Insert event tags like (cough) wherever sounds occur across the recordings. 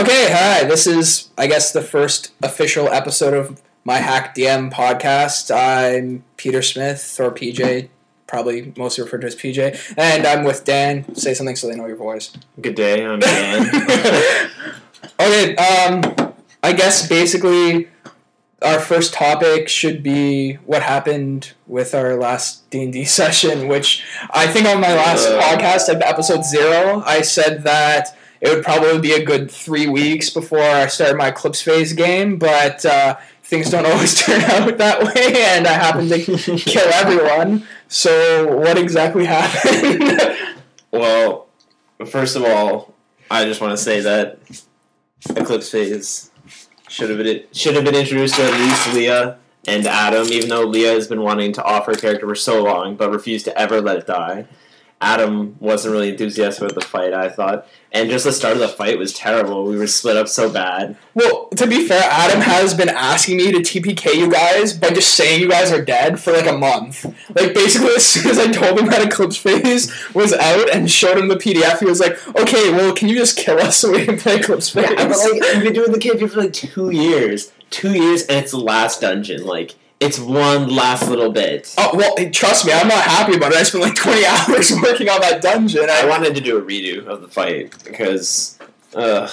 Okay, hi. This is, I guess, the first official episode of my Hack DM podcast. I'm Peter Smith, or PJ, probably mostly referred to as PJ, and I'm with Dan. Say something so they know your voice. Good day, I'm Dan. (laughs) okay, um, I guess basically our first topic should be what happened with our last D&D (laughs) session, which I think on my last Uh. podcast, episode zero, I said that it would probably be a good three weeks before I start my Eclipse Phase game, but uh, things don't (laughs) always turn out that way, and I happen to (laughs) kill everyone. So what exactly (laughs) happened? well, first of all, I just want to say that Eclipse Phase should have been should have been introduced to at least Leah and Adam, even though Leah has been wanting to offer a character for so long, but refused to ever let it die. Adam wasn't really enthusiastic about the fight, I thought, and just the start of the fight was terrible. We were split up so bad. Well, to be fair, Adam has been asking me to TPK you guys by just saying you guys are dead for like a month. Like basically, (laughs) as soon as I told him that Eclipse Phase was out and showed him the PDF, he was like, "Okay, well, can you just kill us so we can play Eclipse Phase?" Yeah, but like I've been doing the campaign for like two years, two years, and it's the last dungeon. Like it's one last little bit. oh well, trust me, I'm not happy about it. I spent like 20 (laughs) hours working on that dungeon. I I, wanted to do a redo of the fight because, uh,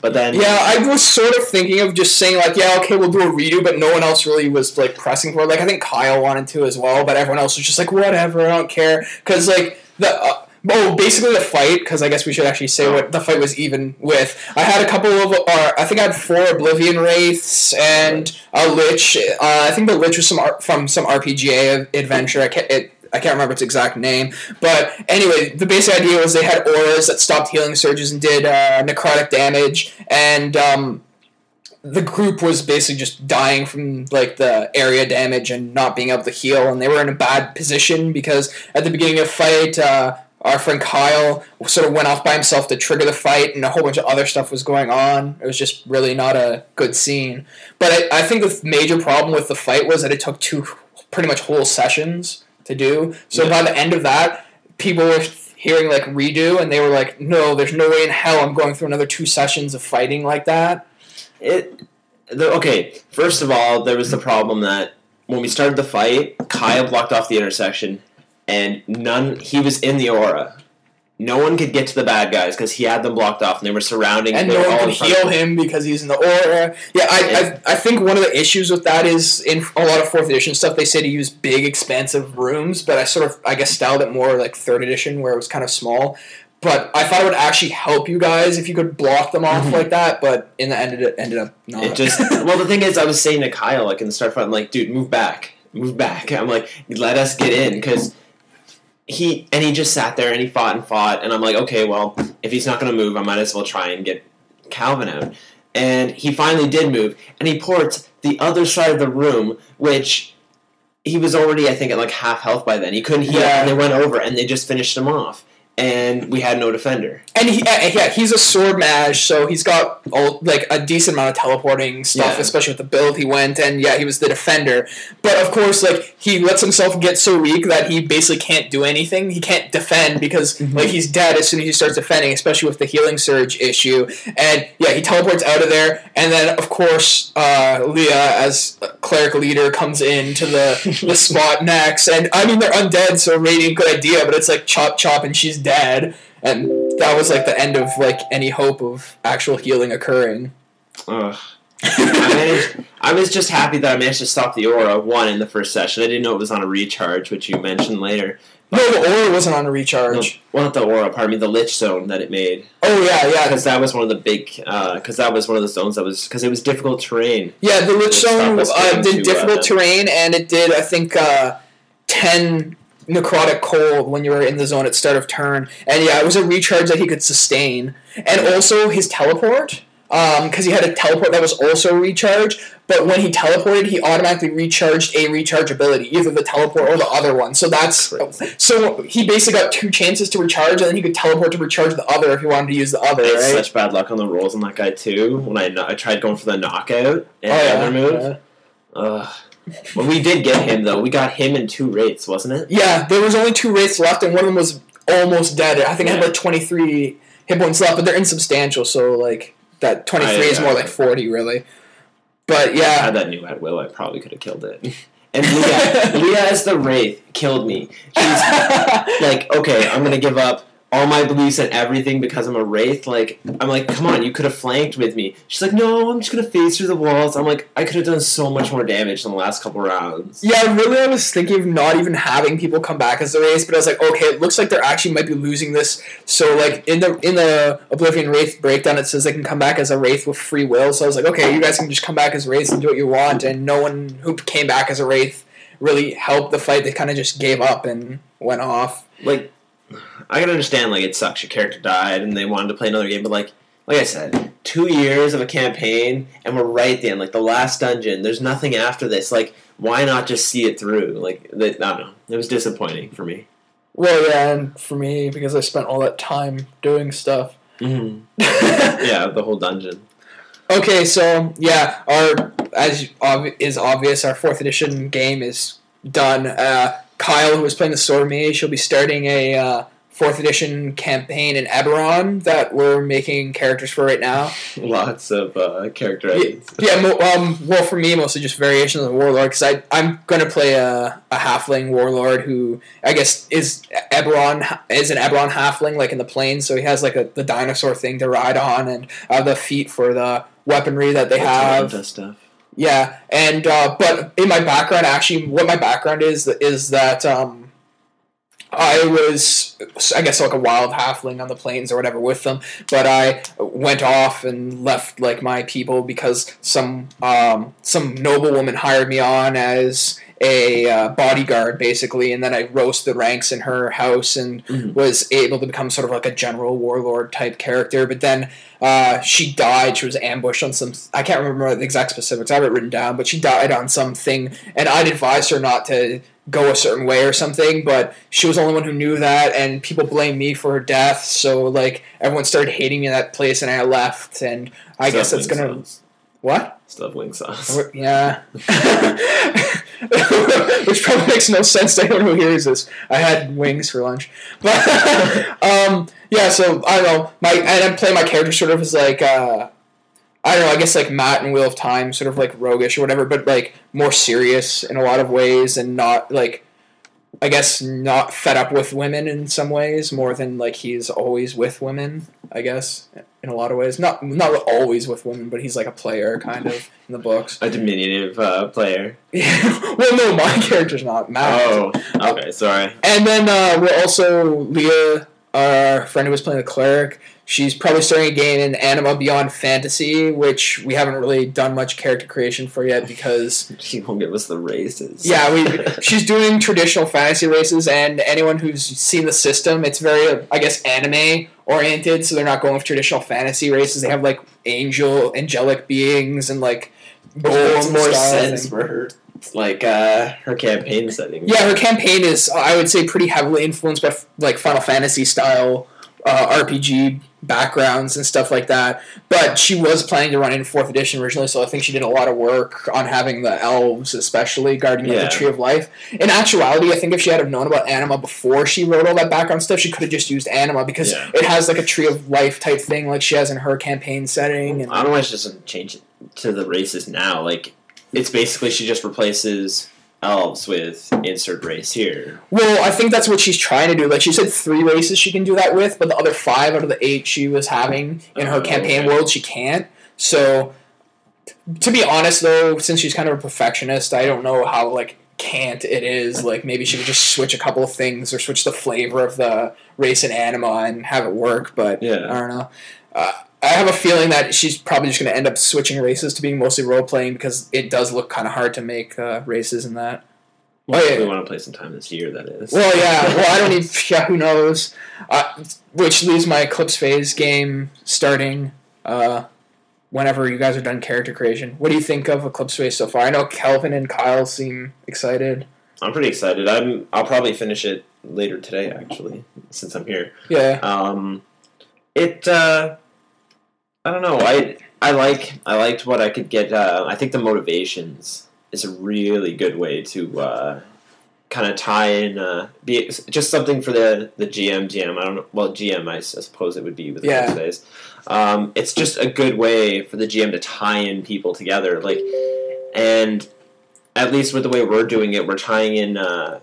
but then yeah, I was sort of thinking of just saying like, "Yeah, okay, we'll do a redo," but no one else really was like pressing for it. Like I think Kyle wanted to as well, but everyone else was just like, "Whatever, I don't care," because like the. Uh, Oh, basically the fight, because I guess we should actually say what the fight was even with. I had a couple of, uh, I think I had four Oblivion Wraiths and a Lich. Uh, I think the Lich was some ar- from some RPGA adventure. I can't, it, I can't remember its exact name. But anyway, the basic idea was they had auras that stopped healing surges and did uh, necrotic damage. And um, the group was basically just dying from like the area damage and not being able to heal. And they were in a bad position because at the beginning of fight, uh, our friend Kyle sort of went off by himself to trigger the fight, and a whole bunch of other stuff was going on. It was just really not a good scene. But I, I think the major problem with the fight was that it took two pretty much whole sessions to do. So Yeah. by the end of that, people were hearing like redo, and they were like, "No, there's no way in hell I'm going through another two sessions of fighting like that." it. The, okay, first of all, there was the problem that when we started the fight, Kyle blocked off the intersection, and none. He was in the aura. No one could get to the bad guys because he had them blocked off, and they were surrounding. and no one all can in front of heal him because he's in the aura. Yeah, I, I, I think one of the issues with that is in a lot of fourth edition stuff they say to use big expansive rooms, but I sort of I guess styled it more like third edition where it was kind of small. But I thought it would actually help you guys if you could block them off Mhm. like that. But in the end, it ended up not. It just (laughs) well, the thing is, I was saying to Kyle like in the start I'm like, dude, move back, move back. (laughs) I'm like, let us get in because he and he just sat there and he fought and fought, and I'm like, okay, well, if he's not gonna move, I might as well try and get Calvin out. And he finally did move, and he ports the other side of the room, which he was already, I think, at like half health by then. He couldn't heal, Yeah. and they went over and they just finished him off. And we had no defender. And he, uh, yeah, he's a sword mage, so he's got all, like a decent amount of teleporting stuff, Yeah. especially with the build he went. And yeah, he was the defender. But of course, like he lets himself get so weak that he basically can't do anything. He can't defend because Mhm. like he's dead as soon as he starts defending, especially with the healing surge issue. And yeah, he teleports out of there, and then of course, uh, Leah as cleric leader comes in to the the (laughs) spot next. And I mean, they're undead, so radiant good idea, but it's like chop chop, and she's dead. And that was like the end of like any hope of actual healing occurring. Ugh. I, managed, I was just happy that I managed to stop the aura one in the first session. I didn't know it was on a recharge, which you mentioned later. No, the aura wasn't on a No, recharge. well, not the aura, pardon me, the lich zone that it made. Oh yeah, yeah, Because that was one of the big, because that was one of the zones that was, because it was difficult terrain. yeah. The Lich Zone uh, did to, difficult uh, terrain, and it did I think uh, ten necrotic cold when you were in the zone at start of turn. And yeah, it was a recharge that he could sustain, and also his teleport. Um, because he had a teleport that was also recharge, but when he teleported, he automatically recharged a recharge ability, either the teleport or the other one. So that's so he basically got two chances to recharge, and then he could teleport to recharge the other if he wanted to use the other. I had Right? such bad luck on the rolls on that guy, too, when I, I tried going for the knockout oh, and Oh, yeah, other move. yeah. Ugh. Well, we did get him, though. We got him in two rates, wasn't it? Yeah, there was only two wraiths left, and one of them was almost dead. I think I had like twenty three hit points left, but they're insubstantial. So like that twenty three is more like forty, really. But If I yeah, had that new at will, I probably could have killed it. And Leah, (laughs) Leah as the Wraith killed me. She's (laughs) like, okay, I'm gonna give up all my beliefs and everything because I'm a wraith. Like, I'm like, come on, you could have flanked with me. She's like, no, I'm just gonna phase through the walls. I'm like, I could have done so much more damage in the last couple rounds. Yeah, really, I was thinking of not even having people come back as the race, but I was like, okay, it looks like they're actually might be losing this. So, like in the in the Oblivion Wraith breakdown, it says they can come back as a wraith with free will. So I was like, okay, you guys can just come back as wraiths and do what you want, and no one who came back as a wraith really helped the fight. They kind of just gave up and went off. Like, I can understand like it sucks your character died and they wanted to play another game, but like, like I said, two years of a campaign and we're right at the end, like the last dungeon. There's nothing after this. Like, why not just see it through? Like, I don't know. It was disappointing for me. Well, yeah, and for me because I spent all that time doing stuff. Mm-hmm. (laughs) Yeah, the whole dungeon. Okay, so yeah, our as is obvious, our fourth edition game is done. Uh, Kyle, who was playing the sword mage, she'll be starting a uh, fourth edition campaign in Eberron that we're making characters for right now. (laughs) Lots of uh, character Yeah, um, well, for me, mostly just variations of the warlord because I I'm gonna play a, a halfling warlord who I guess is Eberron is an Eberron halfling like in the plains, so he has like a the dinosaur thing to ride on and uh, the feat for the weaponry that they have. Stuff. Yeah, and uh, but in my background, actually, what my background is is that um, I was, I guess, like a wild halfling on the plains or whatever with them. But I went off and left like my people because some um, some noblewoman hired me on as a uh, bodyguard, basically, and then I rose the ranks in her house and Mhm. was able to become sort of like a general warlord type character. But then uh, she died. She was ambushed on some. I can't remember the exact specifics. I have it written down, but she died on something, and I'd advised her not to go a certain way or something. But she was the only one who knew that, and people blamed me for her death. So like everyone started hating me in that place, and I left. And I guess that's gonna sauce. what? Wing sauce. Yeah. (laughs) Which probably makes no sense to anyone who hears this. I had wings for lunch. (laughs) But um, yeah, so I don't know. My and I'm playing my character sort of as like uh, I don't know, I guess like Mat in Wheel of Time, sort of like roguish or whatever, but like more serious in a lot of ways and not like I guess not fed up with women in some ways, more than like he's always with women, I guess, in a lot of ways. Not not always with women, but he's like a player kind of in the books. A diminutive uh, player. (laughs) well, no, my (laughs) character's not Matt. Oh, okay, sorry. And then uh, we're also Leah, our friend who was playing the cleric. She's probably starting a game in Anima Beyond Fantasy, which we haven't really done much character creation for yet because (laughs) She won't give us the races. yeah, we (laughs) she's doing traditional fantasy races, and anyone who's seen the system, it's very I guess anime oriented. So they're not going with traditional fantasy races. They have like angel, angelic beings, and like more, birds and more stars sense and- for her, like uh, her campaign setting. Yeah, her campaign is, I would say, pretty heavily influenced by like Final Fantasy style uh, RPG backgrounds and stuff like that. But she was planning to run in fourth edition originally, so I think she did a lot of work on having the elves, especially guarding like, Yeah. the Tree of Life. In actuality, I think if she had have known about Anima before she wrote all that background stuff, she could have just used Anima because Yeah. it has like a Tree of Life type thing, like she has in her campaign setting. And I don't know why she doesn't change it to the races now. Like, it's basically she just replaces elves with insert race here. Well, I think that's what she's trying to do. Like she said, three races she can do that with, but the other five out of the eight she was having in her Oh, campaign okay. world, she can't. So, to be honest, though, since she's kind of a perfectionist, I don't know how like can't it is. Like maybe she could just switch a couple of things or switch the flavor of the race and anima and have it work. But Yeah. I don't know. Uh, I have a feeling that she's probably just going to end up switching races to being mostly role playing because it does look kind of hard to make uh, races in that. Well, Oh, yeah. we want to play sometime this year. That is. Well, yeah. (laughs) Well, I don't even. (laughs) Yeah, who knows? Uh, which leaves my Eclipse Phase game starting uh, whenever you guys are done character creation. What do you think of Eclipse Phase so far? I know Kelvin and Kyle seem excited. I'm pretty excited. I'm. I'll probably finish it later today, actually, since I'm here. Yeah. Um, it. Uh, I don't know. I I like I liked what I could get. Uh, I think the motivations is a really good way to uh, kind of tie in, uh, be just something for the the GM. GM, I don't know. Well, GM, I, suppose it would be with the Yeah. days. Um, it's just a good way for the GM to tie in people together, like, and at least with the way we're doing it, we're tying in. Uh,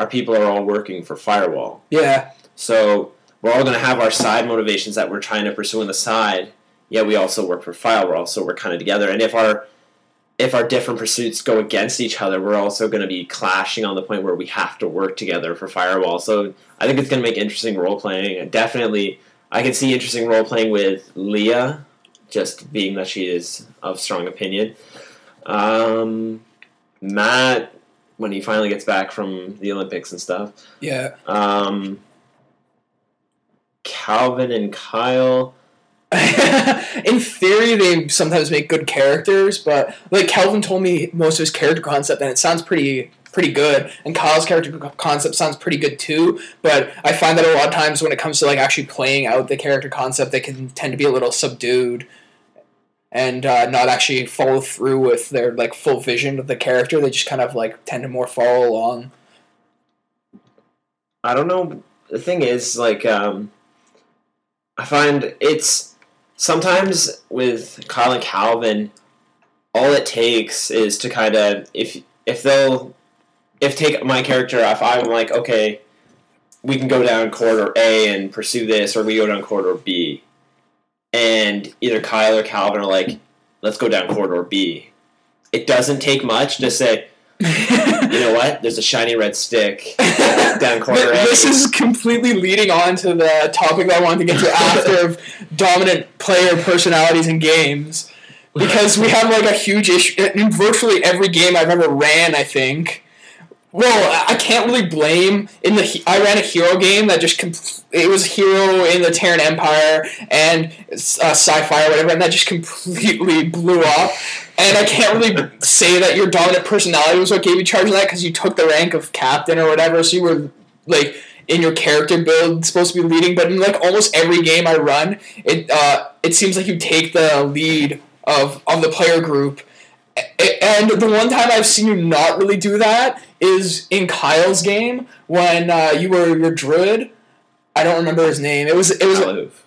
our people are all working for Firewall. Yeah. So we're all going to have our side motivations that we're trying to pursue on the side. Yet we also work for Firewall, so we're kind of together. And if our if our different pursuits go against each other, we're also going to be clashing on the point where we have to work together for Firewall. So I think it's going to make interesting role playing. And definitely, I can see interesting role playing with Leah, just being that she is of strong opinion. Um, Matt, when he finally gets back from the Olympics and stuff. Yeah. Um, Calvin and Kyle. (laughs) in theory, they sometimes make good characters, but like Kelvin told me most of his character concept, and it sounds pretty pretty good. And Kyle's character concept sounds pretty good too. But I find that a lot of times when it comes to like actually playing out the character concept, they can tend to be a little subdued and uh, not actually follow through with their like full vision of the character. They just kind of like tend to more follow along. I don't know. The thing is, like, um, I find it's sometimes with Kyle and Calvin, all it takes is to kind of if if they'll if take my character if I'm like okay, we can go down corridor A and pursue this, or we go down corridor B, and either Kyle or Calvin are like, let's go down corridor B. It doesn't take much to say, you know what? There's a shiny red stick down (laughs) corner. This is completely leading on to the topic that I wanted to get to after of dominant player personalities in games. Because we have like a huge issue in virtually every game I've ever ran, I think. Well, I can't really blame in the I ran a hero game that just it was hero in the Terran Empire and uh, sci-fi or whatever, and that just completely blew up. And I can't really say that your dominant personality was what gave you charge of that because you took the rank of captain or whatever, so you were like in your character build supposed to be leading. But in like almost every game I run, it uh, it seems like you take the lead of of the player group. And the one time I've seen you not really do that is in Kyle's game when uh, you were your druid. I don't remember his name. It was it was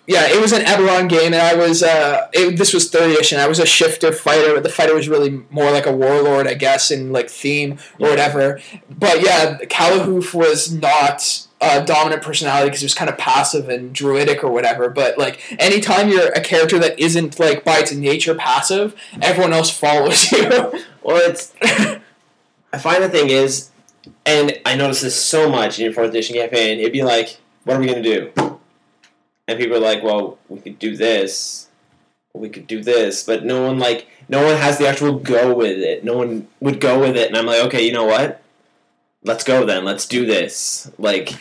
yeah, it was an Eberron game, and I was uh, it, this was third edition. I was a shifter fighter, but the fighter was really more like a warlord, I guess, in like theme or whatever. But yeah, Calahoof was not a dominant personality because he was kind of passive and druidic or whatever. But like anytime you're a character that isn't like by its nature passive, everyone else follows (laughs) you. Well, it's. I find the thing is, and I notice this so much in your fourth edition campaign. It'd be like, "What are we gonna do?" And people are like, "Well, we could do this. We could do this," but no one like, no one has the actual go with it. No one would go with it, and I'm like, "Okay, you know what? Let's go then. Let's do this." Like,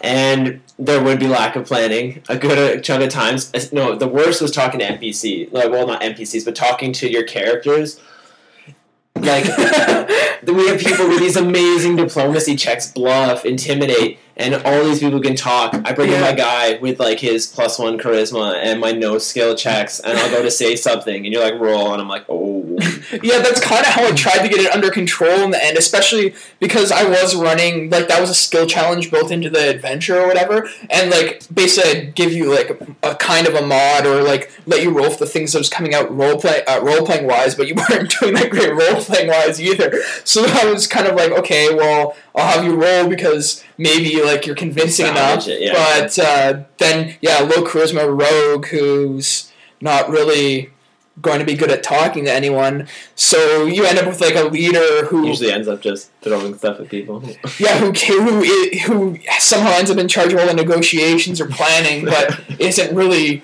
and there would be lack of planning a good chunk of times. No, the worst was talking to NPC. Like, well, not NPCs, but talking to your characters. Like, (laughs) we have people with these amazing diplomacy checks, bluff, intimidate, and all these people can talk. I bring in Yeah. my guy with like his plus one charisma and my no skill checks, and I'll go to say something, and you're like roll, and I'm like, oh, (laughs) yeah, that's kind of how I tried to get it under control in the end, especially because I was running like that was a skill challenge built into the adventure or whatever, and like basically I'd give you like a kind of a mod or like let you roll for the things that was coming out role play uh, role playing wise, but you (laughs) weren't doing that great role playing wise either. So I was kind of like, okay, well I'll have you roll because maybe like you're convincing enough, it, yeah. but uh, then yeah, low charisma rogue who's not really going to be good at talking to anyone. So you end up with like a leader who, usually ends up just throwing stuff at people. (laughs) yeah, who who who somehow ends up in charge of all the negotiations or planning, but (laughs) isn't really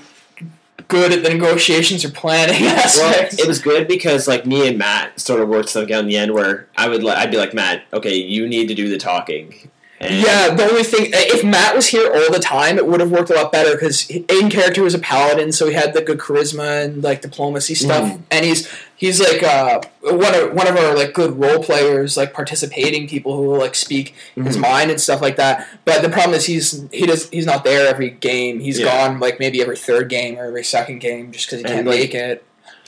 good at the negotiations or planning (laughs) well, it was good because like me and Matt sort of worked something out in the end where I would like I'd be like Matt, okay, you need to do the talking. And yeah, the only thing if Matt was here all the time, it would have worked a lot better because in character was a paladin, so he had the good charisma and like diplomacy stuff, Mhm. and he's he's like uh, one of one of our like good role players, like participating people who will like speak his Mhm. mind and stuff like that. But the problem is he's he does he's not there every game. He's Yeah. gone like maybe every third game or every second game just because he And, can't like, make it.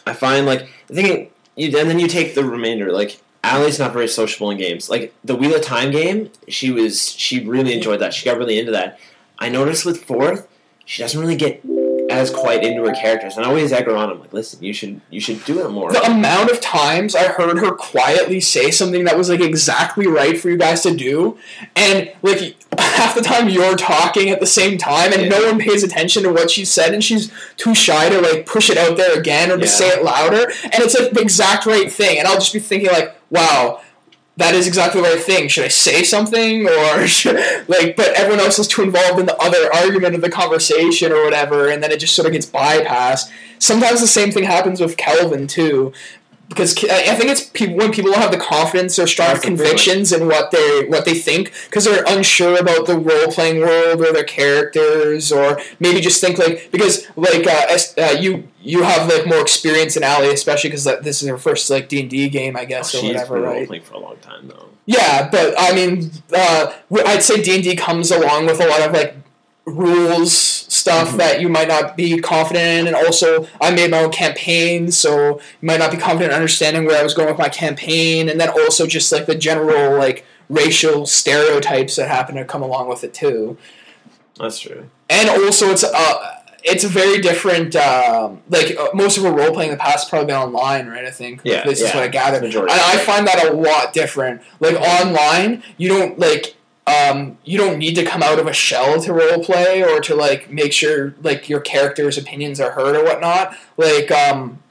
I find like the thing you and then you take the remainder like Allie's not very sociable in games. Like the Wheel of Time game, she was she really enjoyed that. She got really into that. I noticed with fourth, she doesn't really get as quite into her characters. And I always egg her on. I'm like, listen, you should you should do it more. The amount of times I heard her quietly say something that was like exactly right for you guys to do, and like half the time you're talking at the same time, and Yeah. no one pays attention to what she said, and she's too shy to like push it out there again or to Yeah. say it louder, and it's like the exact right thing, and I'll just be thinking like, wow. That is exactly the right thing. Should I say something or (laughs) should, like? But everyone else is too involved in the other argument of the conversation or whatever, and then it just sort of gets bypassed. Sometimes the same thing happens with Kelvin too, because I think it's people when people don't have the confidence or strong That's convictions in what they what they think because they're unsure about the role playing world or their characters or maybe just think like because like uh, uh, you you have like more experience in Alley especially because this is her first like D and D game I guess or Oh, She's whatever been right. playing for a long time though. Yeah, but I mean, uh, I'd say D and D comes along with a lot of like rules stuff Mhm. that you might not be confident in, and also I made my own campaign, so you might not be confident in understanding where I was going with my campaign, and then also just like the general like racial stereotypes that happen to come along with it too, That's true. and also it's uh. It's a very different, um, like uh, most of our role playing in the past probably been online, right? I think. Yeah, This is what I gathered. Majority. And I find that a lot different. Like online, you don't like um, you don't need to come out of a shell to role play or to like make sure like your character's opinions are heard or whatnot. Like um,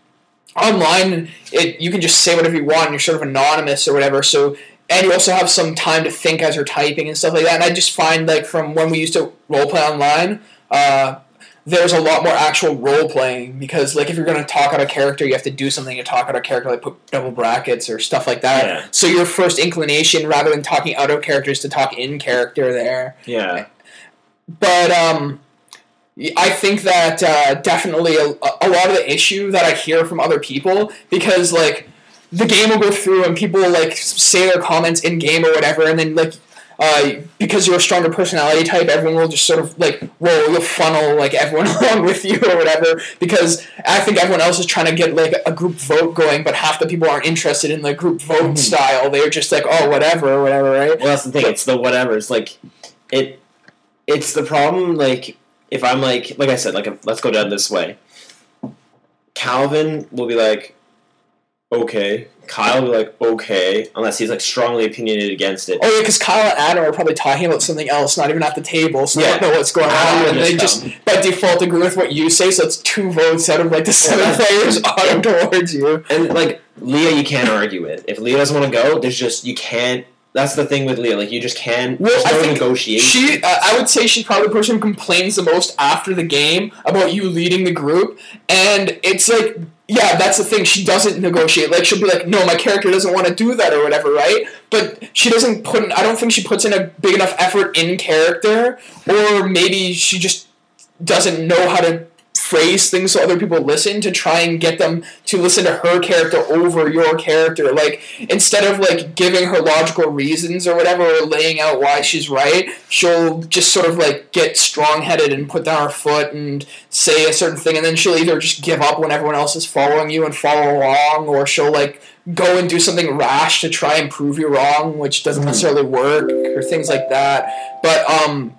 online, it you can just say whatever you want. and You're sort of anonymous or whatever. So and you also have some time to think as you're typing and stuff like that. And I just find like from when we used to role play online. Uh, there's a lot more actual role playing because like if you're going to talk out a character you have to do something to talk out a character like put double brackets or stuff like that Yeah. so your first inclination rather than talking out of character is to talk in character there Yeah. but um I think that uh, definitely a, a lot of the issue that I hear from other people because like the game will go through and people will like say their comments in game or whatever and then like uh, because you're a stronger personality type, everyone will just sort of like roll, you'll funnel like everyone (laughs) along with you or whatever. Because I think everyone else is trying to get like a group vote going, but half the people aren't interested in the group vote Mhm. style. They're just like, oh, whatever, or whatever, right? Well, that's the thing. It's the whatever. It's like it. It's the problem. Like if I'm like, like I said, like let's go down this way. Calvin will be like, okay. Kyle will be like, okay, unless he's like strongly opinionated against it. Oh yeah, because Kyle and Adam are probably talking about something else, not even at the table, so they don't know what's going Adam on, and they just by default agree with what you say. So it's two votes out of like the seven Yeah. players (laughs) auto towards you. And like Leah, you can't argue with. If Leah doesn't want to go, there's just you can't. That's the thing with Leah. Like you just can't. Well, there's I no think negotiation. She, uh, I would say she's probably the person who complains the most after the game about you leading the group, and it's like, yeah, that's the thing. She doesn't negotiate. Like she'll be like, no, my character doesn't want to do that or whatever, right? But she doesn't put. In, I don't think she puts in a big enough effort in character, or maybe she just doesn't know how to phrase things so other people listen to try and get them to listen to her character over your character like instead of like giving her logical reasons or whatever or laying out why she's right she'll just sort of like get strong-headed and put down her foot and say a certain thing and then she'll either just give up when everyone else is following you and follow along or she'll like go and do something rash to try and prove you wrong which doesn't Mhm. necessarily work or things like that but um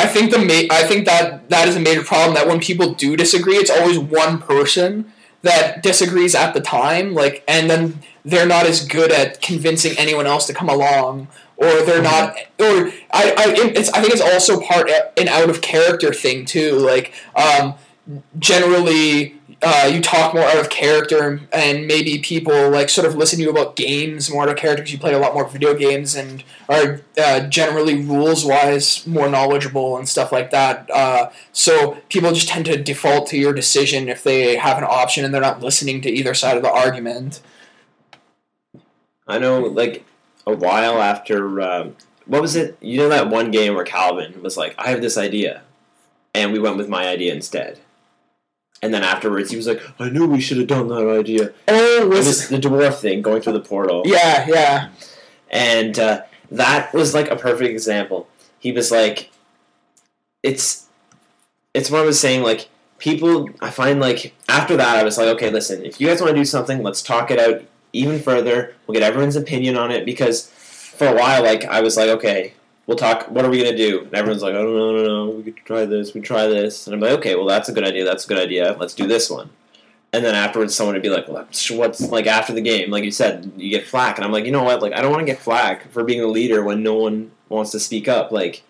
I think the ma- I think that that is a major problem. That when people do disagree, it's always one person that disagrees at the time, like, and then they're not as good at convincing anyone else to come along, or they're not, or I, I, it's I think it's also part an out of character thing too. Like, um, generally. Uh, you talk more out of character, and maybe people like sort of listen to you about games more out of character because you play a lot more video games and are uh, generally rules wise more knowledgeable and stuff like that. Uh, so people just tend to default to your decision if they have an option and they're not listening to either side of the argument. I know, like a while after. Um, what was it? You know that one game where Calvin was like, "I have this idea," and we went with my idea instead. And then afterwards, he was like, "I knew we should have done that idea." Oh, It was was the dwarf thing going through the portal. yeah, yeah. and uh, that was like a perfect example. He was like, "It's, it's what I was saying. Like people, I find like after that, I was like, okay, listen, if you guys want to do something, let's talk it out even further. We'll get everyone's opinion on it because for a while, like I was like, okay, we'll talk. What are we gonna do? And everyone's like, I don't know, I don't. We could try this. We try this. And I'm like, okay, well that's a good idea. That's a good idea. Let's do this one. And then afterwards, someone would be like, well, what's like after the game? Like you said, you get flack, and I'm like, you know what? Like I don't want to get flack for being a leader when no one wants to speak up. Like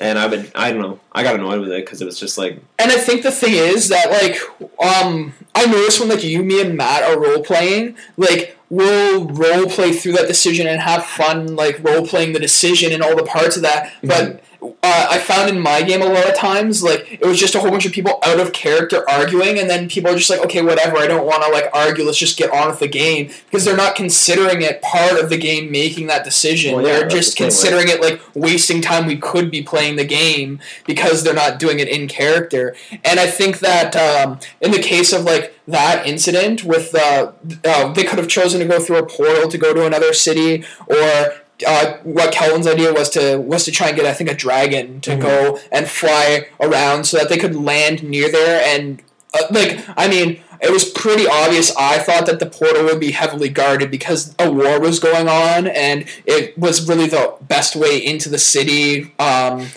and I've been I don't know I got annoyed with it because it was just like and I think the thing is that like um I noticed when like you me and Matt are role playing like we'll role play through that decision and have fun like role playing the decision and all the parts of that mm-hmm. but uh, I found in my game a lot of times like it was just a whole bunch of people out of character arguing, and then people are just like, okay, whatever, I don't want to like argue. Let's just get on with the game because they're not considering it part of the game making that decision. Well, yeah, they're just the considering it like wasting time. We could be playing the game because they're not doing it in character. And I think that um, in the case of like that incident with uh, uh, they could have chosen to go through a portal to go to another city or uh, what Kelvin's idea was to was to try and get I think a dragon to mm-hmm. go and fly around so that they could land near there and uh, like I mean it was pretty obvious I thought that the portal would be heavily guarded because a war was going on and it was really the best way into the city um,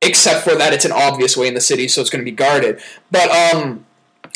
except for that it's an obvious way in the city so it's going to be guarded but um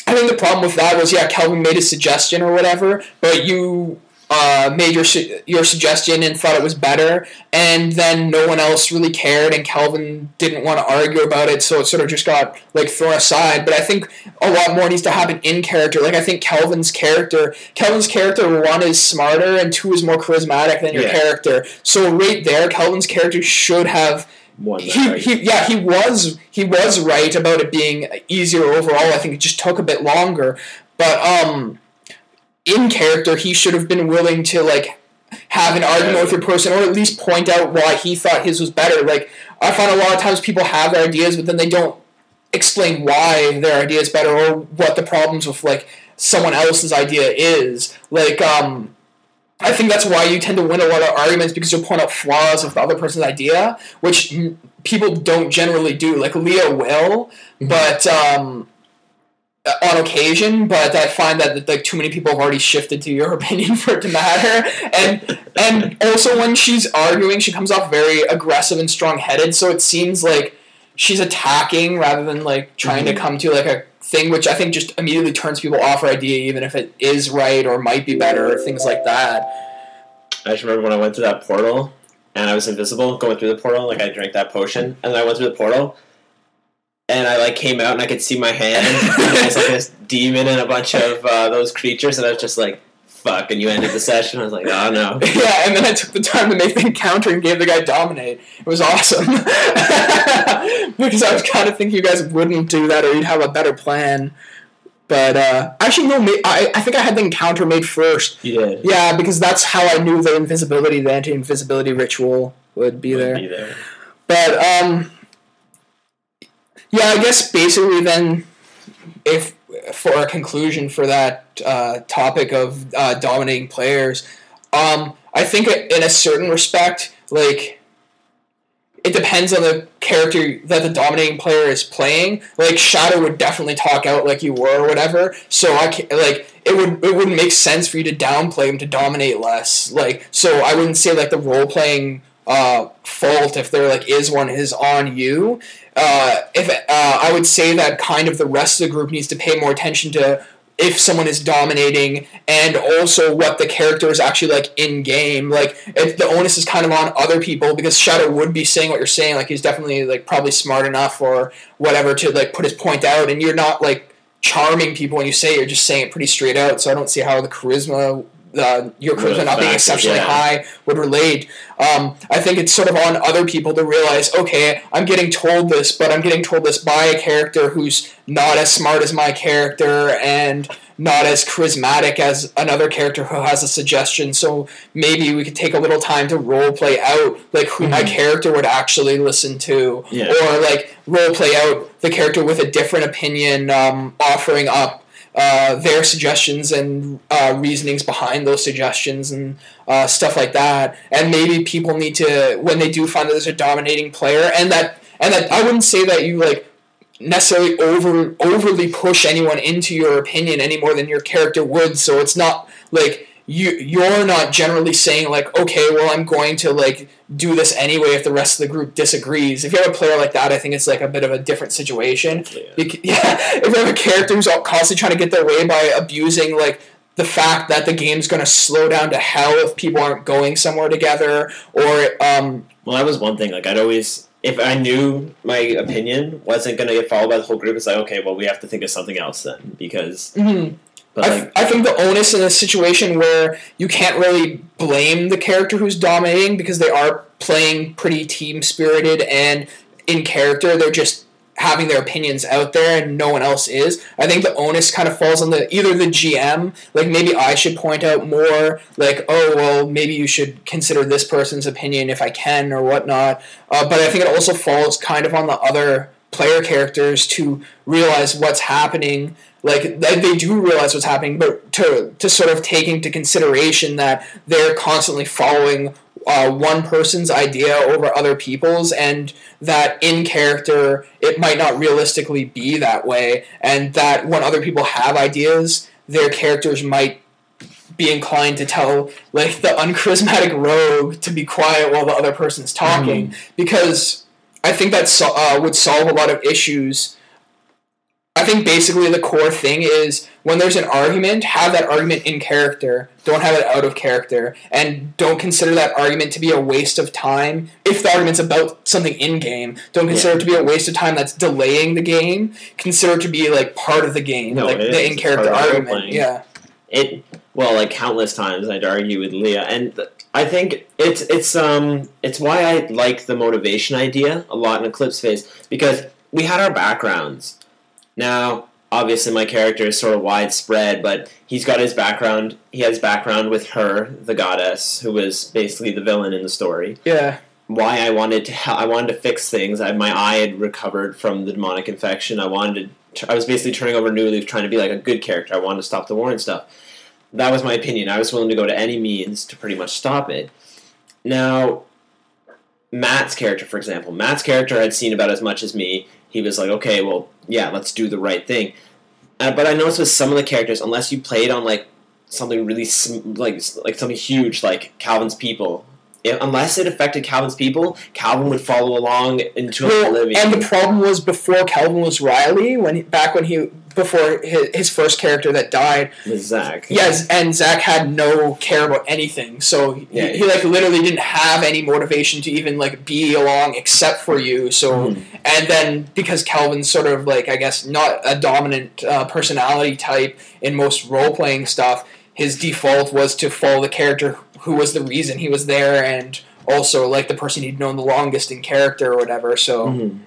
I think the problem with that was yeah Kelvin made a suggestion or whatever but you uh, made your su- your suggestion and thought it was better, and then no one else really cared, and Calvin didn't want to argue about it, so it sort of just got like thrown aside. But I think a lot more needs to happen in character. Like I think Calvin's character, Calvin's character one is smarter and two is more charismatic than your yeah. character. So right there, Calvin's character should have. He, right. he, yeah, he was he was right about it being easier overall. I think it just took a bit longer, but um, in character, he should have been willing to like have an argument with your person, or at least point out why he thought his was better. Like I find a lot of times people have their ideas, but then they don't explain why their idea is better or what the problems with like someone else's idea is. Like um, I think that's why you tend to win a lot of arguments because you'll point out flaws of the other person's idea, which people don't generally do. Like Leo will, mm-hmm. but um, on occasion, but I find that like too many people have already shifted to your (laughs) opinion for it to matter. And and also when she's arguing, she comes off very aggressive and strong headed. So it seems like she's attacking rather than like trying mm-hmm. to come to like a thing, which I think just immediately turns people off her idea, even if it is right or might be better or things like that. I just remember when I went to that portal and I was invisible going through the portal, like I drank that potion, and then I went through the portal and I like came out and I could see my hand. (laughs) and there's like this demon and a bunch of uh, those creatures, and I was just like, "Fuck!" And you ended the session. I was like, "Oh no." (laughs) Yeah, and then I took the time to make the encounter and gave the guy dominate. It was awesome (laughs) because I was kind of thinking you guys wouldn't do that or you'd have a better plan. But uh, actually, no. I, I think I had the encounter made first. You did. Yeah, because that's how I knew the invisibility, the anti-invisibility ritual would be would there. Be there. But um, yeah, I guess basically then, if for a conclusion for that uh, topic of uh, dominating players, um, I think in a certain respect, like it depends on the character that the dominating player is playing. Like Shadow would definitely talk out like you were or whatever. So I can, like it would it wouldn't make sense for you to downplay him to dominate less. Like so I wouldn't say like the role playing uh, fault if there like is one is on you uh, if uh, I would say that kind of the rest of the group needs to pay more attention to if someone is dominating and also what the character is actually like in game like if the onus is kind of on other people because shadow would be saying what you're saying like he's definitely like probably smart enough or whatever to like put his point out and you're not like charming people when you say it, you're just saying it pretty straight out so i don't see how the charisma uh, your charisma not being exceptionally yeah. high would relate. Um, I think it's sort of on other people to realize, okay, I'm getting told this, but I'm getting told this by a character who's not as smart as my character and not as charismatic as another character who has a suggestion. So maybe we could take a little time to role play out like who mm-hmm. my character would actually listen to, yeah. or like role play out the character with a different opinion, um, offering up uh, their suggestions and uh, reasonings behind those suggestions and uh, stuff like that. And maybe people need to when they do find that there's a dominating player and that and that I wouldn't say that you like necessarily over overly push anyone into your opinion any more than your character would. So it's not like you you're not generally saying like okay well i'm going to like do this anyway if the rest of the group disagrees if you have a player like that i think it's like a bit of a different situation Yeah. Bec- (laughs) yeah if you have a character who's all constantly trying to get their way by abusing like the fact that the game's going to slow down to hell if people aren't going somewhere together or um Well, that was one thing. Like I'd always, if I knew my opinion wasn't going to get followed by the whole group, it's like okay, well, we have to think of something else then because. mhm. But I, like, I think the onus in a situation where you can't really blame the character who's dominating because they are playing pretty team spirited and in character, they're just having their opinions out there and no one else is. I think the onus kind of falls on the either the GM, like maybe I should point out more, like oh well maybe you should consider this person's opinion if I can or whatnot. Uh, but I think it also falls kind of on the other player characters to realize what's happening like they they do realize what's happening, but to to sort of take into consideration that they're constantly following uh, one person's idea over other people's, and that in character it might not realistically be that way, and that when other people have ideas, their characters might be inclined to tell like the uncharismatic rogue to be quiet while the other person's talking because I think that so- uh, would solve a lot of issues. I think basically the core thing is when there's an argument, have that argument in character. Don't have it out of character, and don't consider that argument to be a waste of time. If the argument's about something in game, don't consider it to be a waste of time that's delaying the game. Consider it to be like part of the game, No, like the in character It's part of argument. Yeah, it well like countless times I'd argue with Leah and th- I think it's it's um it's why I like the motivation idea a lot in Eclipse Phase because we had our backgrounds. Now, obviously my character is sort of widespread, but he's got his background he has background with her, the goddess, who was basically the villain in the story. yeah, Why I wanted to I wanted to fix things. I, my eye had recovered from the demonic infection. I wanted to I was basically turning over a new leaf, trying to be like a good character. I wanted to stop the war and stuff. That was my opinion. I was willing to go to any means to pretty much stop it. Now, Matt's character, for example, Matt's character had seen about as much as me. He was like, okay, well, yeah, let's do the right thing. Uh, but I noticed with some of the characters, unless you played on like something really sm- like like something huge like Calvin's people, it, unless it affected Calvin's people, Calvin would follow along into Well, oblivion. and the problem was before Calvin was Riley, when he, back when he before his, his first character that died. with Zach. Yes, and Zach had no care about anything, so he, Yeah. he like literally didn't have any motivation to even like be along except for you. So Mhm. and then because Calvin's sort of like I guess not a dominant uh, personality type in most role playing stuff, his default was to follow the character who was the reason he was there and also like the person he'd known the longest in character or whatever. So. Mhm.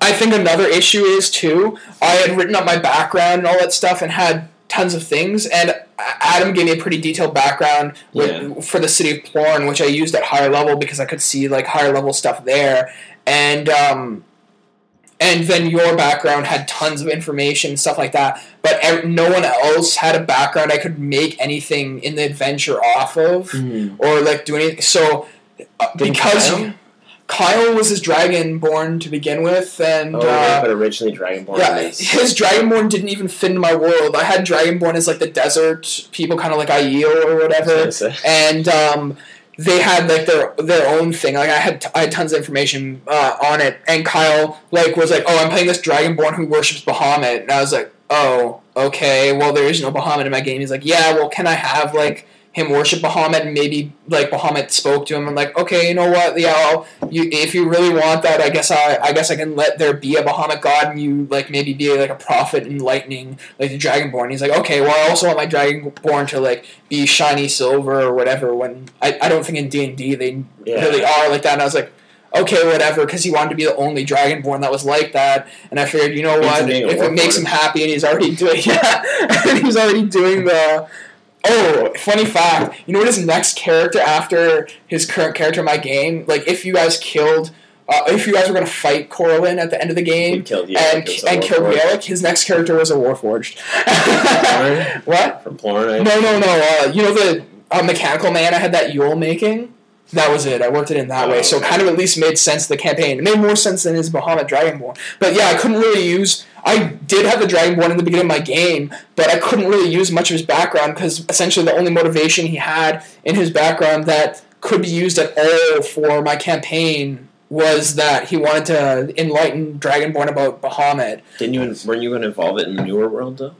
I think another issue is too. I had written up my background and all that stuff, and had tons of things. And Adam gave me a pretty detailed background with, for the city of Plorn, which I used at higher level because I could see like higher level stuff there. And um, and then your background had tons of information and stuff like that. But ev- no one else had a background I could make anything in the adventure off of Mhm. or like do anything. So uh, because. Kyle? Kyle was his dragonborn to begin with, and Oh, uh, but originally Dragonborn yeah, was his dragonborn didn't even fit into my world. I had dragonborn as like the desert people, kind of like Aiel or whatever, (laughs) and um, they had like their their own thing. Like I had I had tons of information uh, on it, and Kyle like was like, "Oh, I'm playing this dragonborn who worships Bahamut," and I was like, "Oh, okay. Well, there is no Bahamut in my game." He's like, "Yeah, well, can I have like?" Him worship Bahamut and maybe like Bahamut spoke to him. I'm like, okay, you know what? Yeah, I'll, you if you really want that, I guess I I guess I can let there be a Bahamut god and you like maybe be like a prophet enlightening like the Dragonborn. He's like, okay, well I also want my Dragonborn to like be shiny silver or whatever. When I, I don't think in D and D they Yeah. really are like that. And I was like, okay, whatever, because he wanted to be the only Dragonborn that was like that. And I figured, you know what, if it makes him happy and he's already doing (laughs) yeah, and he's already doing the. Oh, funny fact! You know what his next character after his current character in my game? Like, if you guys killed, uh, if you guys were gonna fight Corlin at the end of the He game killed and and killed his next character was a Warforged. (laughs) what? from Plorn. No, no, no. Uh, you know the uh, mechanical man I had that Yule making. That was it. I worked it in that way, so kind of at least made sense the campaign. It made more sense than his Bahamut Dragonborn. But yeah, I couldn't really use. I did have the Dragonborn in the beginning of my game, but I couldn't really use much of his background because essentially the only motivation he had in his background that could be used at all for my campaign was that he wanted to enlighten Dragonborn about Bahamut. Didn't you? Weren't you going to involve it in the newer world though?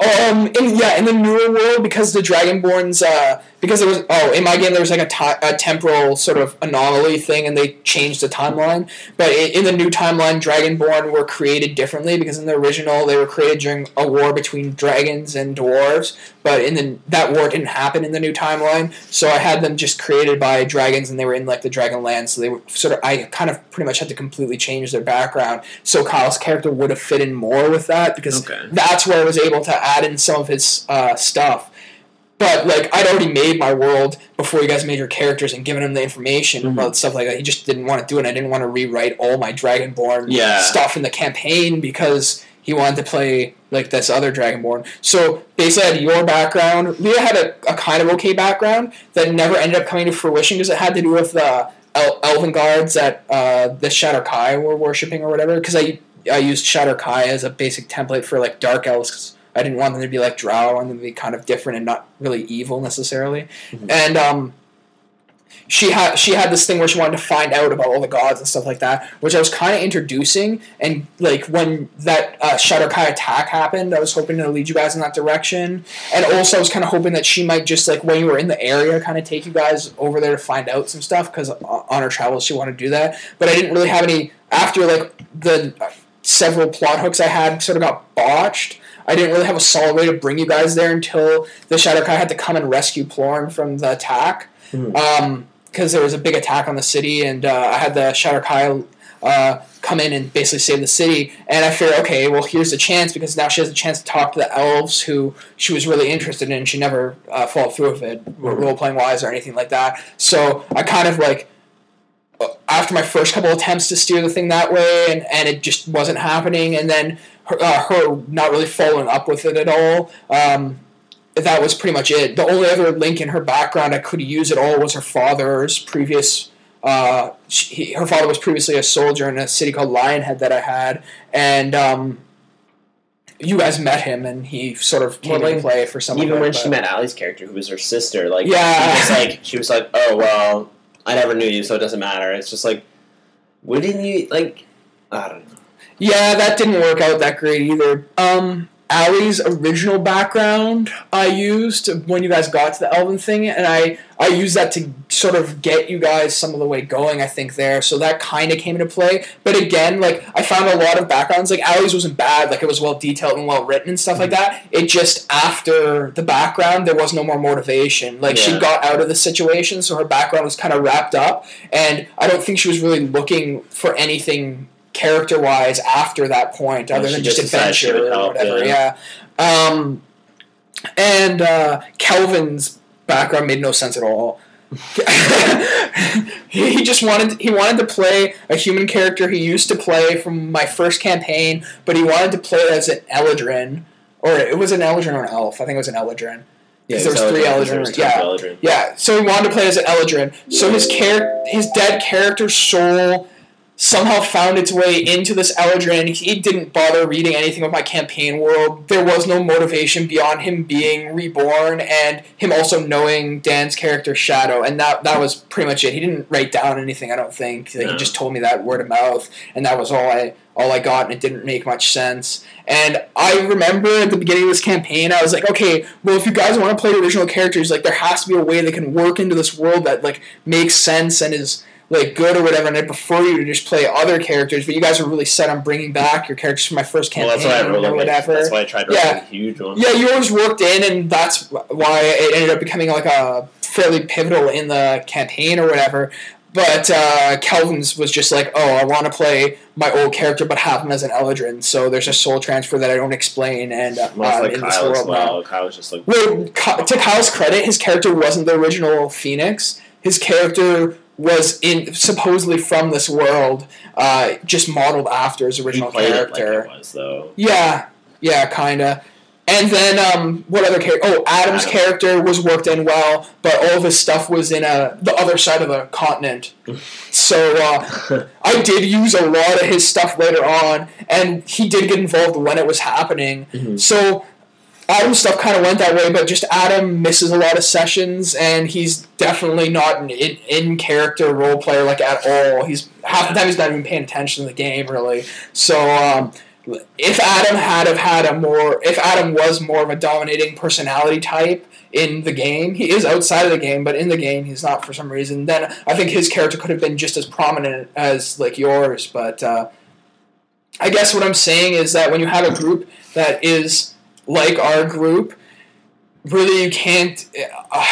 Um, in, yeah, in the newer world, because the Dragonborns, uh, because there was, oh, in my game there was like a, ti a temporal sort of anomaly thing, and they changed the timeline. But in, in the new timeline, Dragonborn were created differently because in the original they were created during a war between dragons and dwarves. But in the that war didn't happen in the new timeline, so I had them just created by dragons, and they were in like the Dragon Land. So they were sort of, I kind of pretty much had to completely change their background. So Kyle's character would have fit in more with that because Okay. that's where I was able to add in some of his uh, stuff. But like I'd already made my world before you guys made your characters and given him the information Mhm. about stuff like that. He just didn't want to do it. and I didn't want to rewrite all my Dragonborn Yeah. stuff in the campaign because he wanted to play like this other Dragonborn. So basically, I had your background. Leah had a, a kind of okay background that never ended up coming to fruition because it had to do with the El- Elven guards that uh, the Shadar-kai were worshiping or whatever. Because I I used Shadar-kai as a basic template for like Dark Elves. I didn't want them to be like Drow. I wanted them to be kind of different and not really evil necessarily. Mhm. And um, she had she had this thing where she wanted to find out about all the gods and stuff like that, which I was kind of introducing. And like when that uh, Shadar-kai attack happened, I was hoping to lead you guys in that direction. And also, I was kind of hoping that she might just like when you were in the area, kind of take you guys over there to find out some stuff because on her travels she wanted to do that. But I didn't really have any after like the uh, several plot hooks I had sort of got botched. I didn't really have a solid way to bring you guys there until the Shadar-kai had to come and rescue Plorn from the attack. Mhm. Um, because there was a big attack on the city, and uh, I had the Shadar-kai uh, come in and basically save the city. And I figured, okay, well, here's the chance because now she has a chance to talk to the elves who she was really interested in. She never uh, followed through with it, role playing wise or anything like that. So I kind of like uh, after my first couple attempts to steer the thing that way, and, and it just wasn't happening, and then her, uh, her not really following up with it at all. Um, that was pretty much it. The only other link in her background I could use at all was her father's previous. Uh, she, he, her father was previously a soldier in a city called Lionhead that I had, and um, you guys met him, and he sort of came Well, like, play for some. Even when she met Allie's character, who was her sister, like Yeah. she was like she was like, oh well, I never knew you, so it doesn't matter. It's just like, wouldn't you like? I don't know. Yeah, that didn't work out that great either. Um, Allie's original background I used when you guys got to the Elven thing, and I I used that to sort of get you guys some of the way going. I think there, so that kind of came into play. But again, like I found a lot of backgrounds. Like Allie's wasn't bad. Like it was well detailed and well written and stuff like that. It just after the background, there was no more motivation. Like she got out of the situation, so her background was kind of wrapped up, and I don't think she was really looking for anything character wise after that point, other than just just adventure or whatever. Yeah. Um, and uh, Kelvin's background made no sense at all. (laughs) he, just wanted he wanted to play a human character he used to play from my first campaign, but he wanted to play as an Eladrin, or it was an Eladrin or an elf. I think it was an Eladrin. Yeah, there was so three was yeah. Eladrin. Yeah, so he wanted to play as an Eladrin. So his char- his dead character's soul somehow found its way into this Eladrin. He didn't bother reading anything of my campaign world. There was no motivation beyond him being reborn and him also knowing Dan's character Shadow, and that that was pretty much it. He didn't write down anything. I don't think. Like, No. He just told me that word of mouth, and that was all I all I got, and it didn't make much sense. And I remember at the beginning of this campaign, I was like, okay, well, if you guys want to play original characters, like there has to be a way they can work into this world that like makes sense and is like good or whatever. And I prefer you to just play other characters, but you guys are really set on bringing back your characters from my first Well, campaign that's why I wrote or whatever. That's why I tried to Yeah. write a huge one. Yeah, yours worked in, and that's why it ended up becoming like a fairly pivotal in the campaign or whatever. But uh, Kelvin's was just like, oh, I want to play my old character, but have him as an Eladrin. So there's a soul transfer that I don't explain, and uh, Well, like in Kyle as world well. Kyle was just like, Well, to Kyle's credit, his character wasn't the original Phoenix. His character was in supposedly from this world, uh, just modeled after his original like character. it was. Yeah, yeah, kinda. and then um, what other character? Oh, Adam's Adam. character was worked in well, but all of his stuff was in uh, the other side of a continent. (laughs) so uh, I did use a lot of his stuff later on, and he did get involved when it was happening. Mhm. So Adam's stuff kind of went that way, but just Adam misses a lot of sessions, and he's definitely not an in, in character role player like at all. He's half the time he's not even paying attention to the game really. So um, if Adam had have had a more, if Adam was more of a dominating personality type in the game, he is outside of the game, but in the game he's not for some reason. Then I think his character could have been just as prominent as like yours, but. Uh, I guess what I'm saying is that when you have a group that is like our group, really you can't. Uh,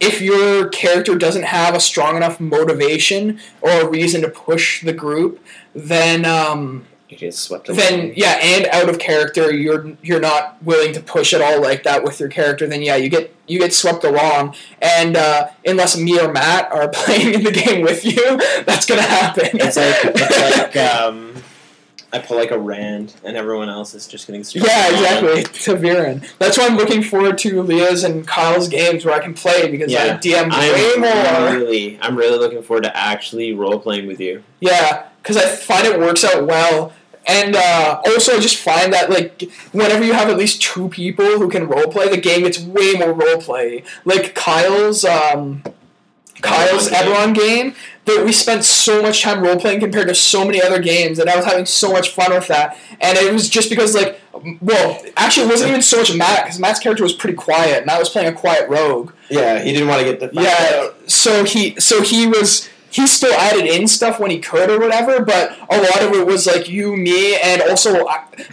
if your character doesn't have a strong enough motivation or a reason to push the group, then um, You get swept away. then yeah, and out of character, you're you're not willing to push at all like that with your character. Then yeah, you get you get swept along, and uh, unless me or Matt are (laughs) playing in the game with you, (laughs) that's gonna happen. It's like it's like (laughs) um, I pull like a Rand, and everyone else is just getting swept Yeah, exactly. To Viren. That's why I'm looking forward to Leah's and Kyle's games where I can play because I Yeah. DM I'm way more. really, I'm really looking forward to actually role playing with you. Yeah, because I find it works out well. And uh, also, I just find that like whenever you have at least two people who can roleplay, the game gets way more roleplay. Like Kyle's, um, Kyle's Eberron Eberron game, that we spent so much time role playing compared to so many other games, and I was having so much fun with that. And it was just because like, well, actually, it wasn't even so much Matt because Matt's character was pretty quiet, and I was playing a quiet rogue. Yeah, he didn't want to get the Yeah, so he so he was he still added in stuff when he could or whatever, but a lot of it was like you, me, and also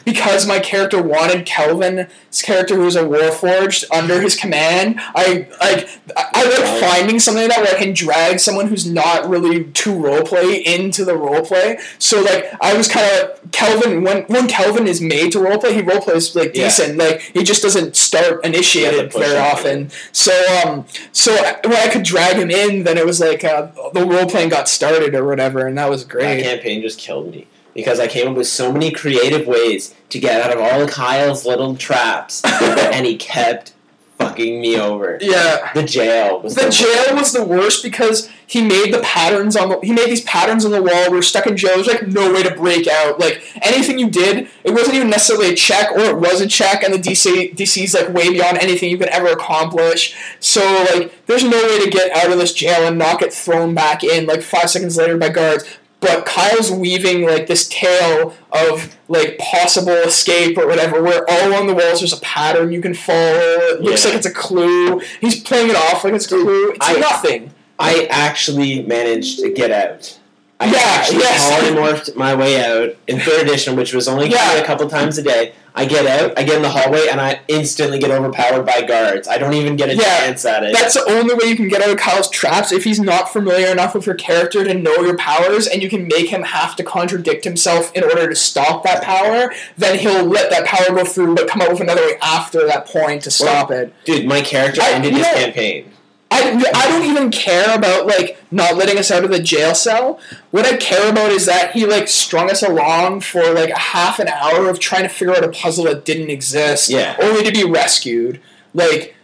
because my character wanted Kelvin's character who was a Warforged under his command. I like I, like finding something that where I can drag someone who's not really to roleplay into the roleplay. So like I was kind of Kelvin when when Kelvin is made to roleplay, he roleplays like Yeah. decent. Like he just doesn't start initiated very often. So um, so when I could drag him in, then it was like uh, the role playing got started or whatever, and that was That great. campaign just killed me because I came up with so many creative ways to get out of all Kyle's little traps, and he kept fucking me over. Yeah. The jail was The jail was the worst because he made the patterns on the he made these patterns on the wall. We were stuck in jail. There's like no way to break out. Like anything you did, it wasn't even necessarily a check, or it was a check, and the DC DC's like way beyond anything you could ever accomplish. So like, there's no way to get out of this jail and not get thrown back in like five seconds later by guards. But Kyle's weaving like this tale of like possible escape or whatever, where all along the walls there's a pattern you can follow. It looks Yeah. like it's a clue. He's playing it off like it's a clue. It's I- nothing. I actually managed to get out. I Yeah, actually yes. polymorphed my way out in third edition, which was only Yeah. a couple times a day. I get out, I get in the hallway, and I instantly get overpowered by guards. I don't even get a Yeah, chance at it. That's the only way you can get out of Kyle's traps if he's not familiar enough with your character to know your powers, and you can make him have to contradict himself in order to stop that power. Then he'll let that power go through, but come up with another way after that point to stop it. Dude, my character I- ended his know- campaign. I, I don't even care about like not letting us out of the jail cell. What I care about is that he like strung us along for like a half an hour of trying to figure out a puzzle that didn't exist, Yeah. only to be rescued. Like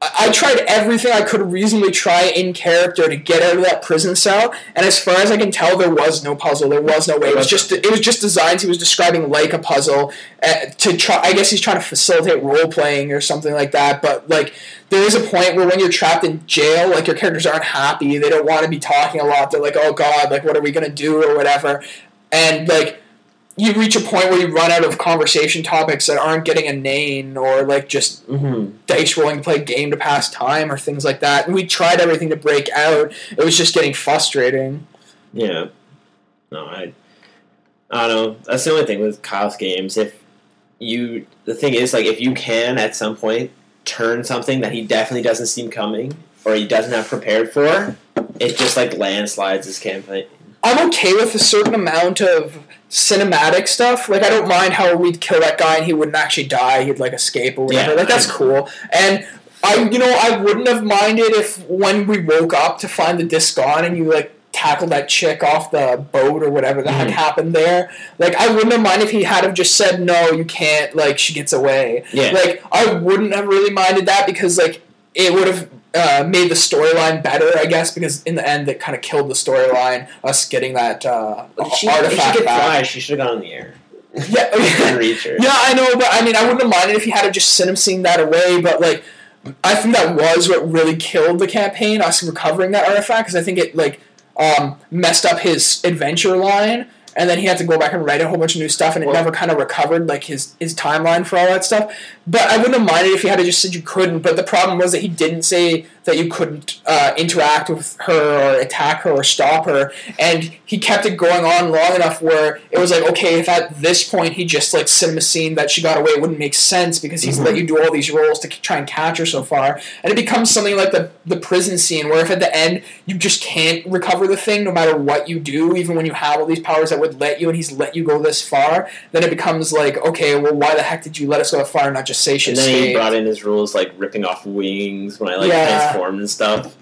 I, tried everything I could reasonably try in character to get out of that prison cell, and as far as I can tell, there was no puzzle. There was no way. It was just it was just designs he was describing like a puzzle uh, to try. I guess he's trying to facilitate role playing or something like that. But like there is a point where when you're trapped in jail, like your characters aren't happy. They don't want to be talking a lot. They're like, oh god, like what are we gonna do or whatever, and like you reach a point where you run out of conversation topics that aren't getting a name or like just Mm-hmm. dice rolling to play a game to pass time or things like that. And we tried everything to break out. It was just getting frustrating. Yeah. No, I. I don't know. That's the only thing with Kyle's games. If you, the thing is, like, if you can at some point turn something that he definitely doesn't seem coming or he doesn't have prepared for, it just like landslides his campaign. I'm okay with a certain amount of cinematic stuff. Like I don't mind how we'd kill that guy and he wouldn't actually die. He'd like escape or whatever. Yeah, like that's cool. And I, you know, I wouldn't have minded if when we woke up to find the disc gone and you like tackled that chick off the boat or whatever the heck Mhm. happened there. Like I wouldn't have minded if he had have just said no, you can't. Like she gets away. Yeah. Like I wouldn't have really minded that because like it would have uh, made the storyline better, I guess, because in the end it kind of killed the storyline. Us getting that uh, she, if she artifact could back. fly, she should have gone in the air. (laughs) Yeah, (laughs) and reach her. yeah, I know, but I mean, I wouldn't have minded if he had to just sent him seeing that away. But like, I think that was what really killed the campaign. Us recovering that artifact because I think it like um, messed up his adventure line, and then he had to go back and write a whole bunch of new stuff, and it Well- never kind of recovered like his his timeline for all that stuff. But I wouldn't have minded if he had just said you couldn't. But the problem was that he didn't say that you couldn't uh, interact with her or attack her or stop her, and he kept it going on long enough where it was like, okay, if at this point he just like cinema scene that she got away, it wouldn't make sense because he's Mhm. let you do all these roles to try and catch her so far, and it becomes something like the the prison scene where if at the end you just can't recover the thing no matter what you do, even when you have all these powers that would let you, and he's let you go this far, then it becomes like, okay, well, why the heck did you let us go that far and not just say she And then he brought in his rules like ripping off wings when I like Yeah. Transformed and stuff.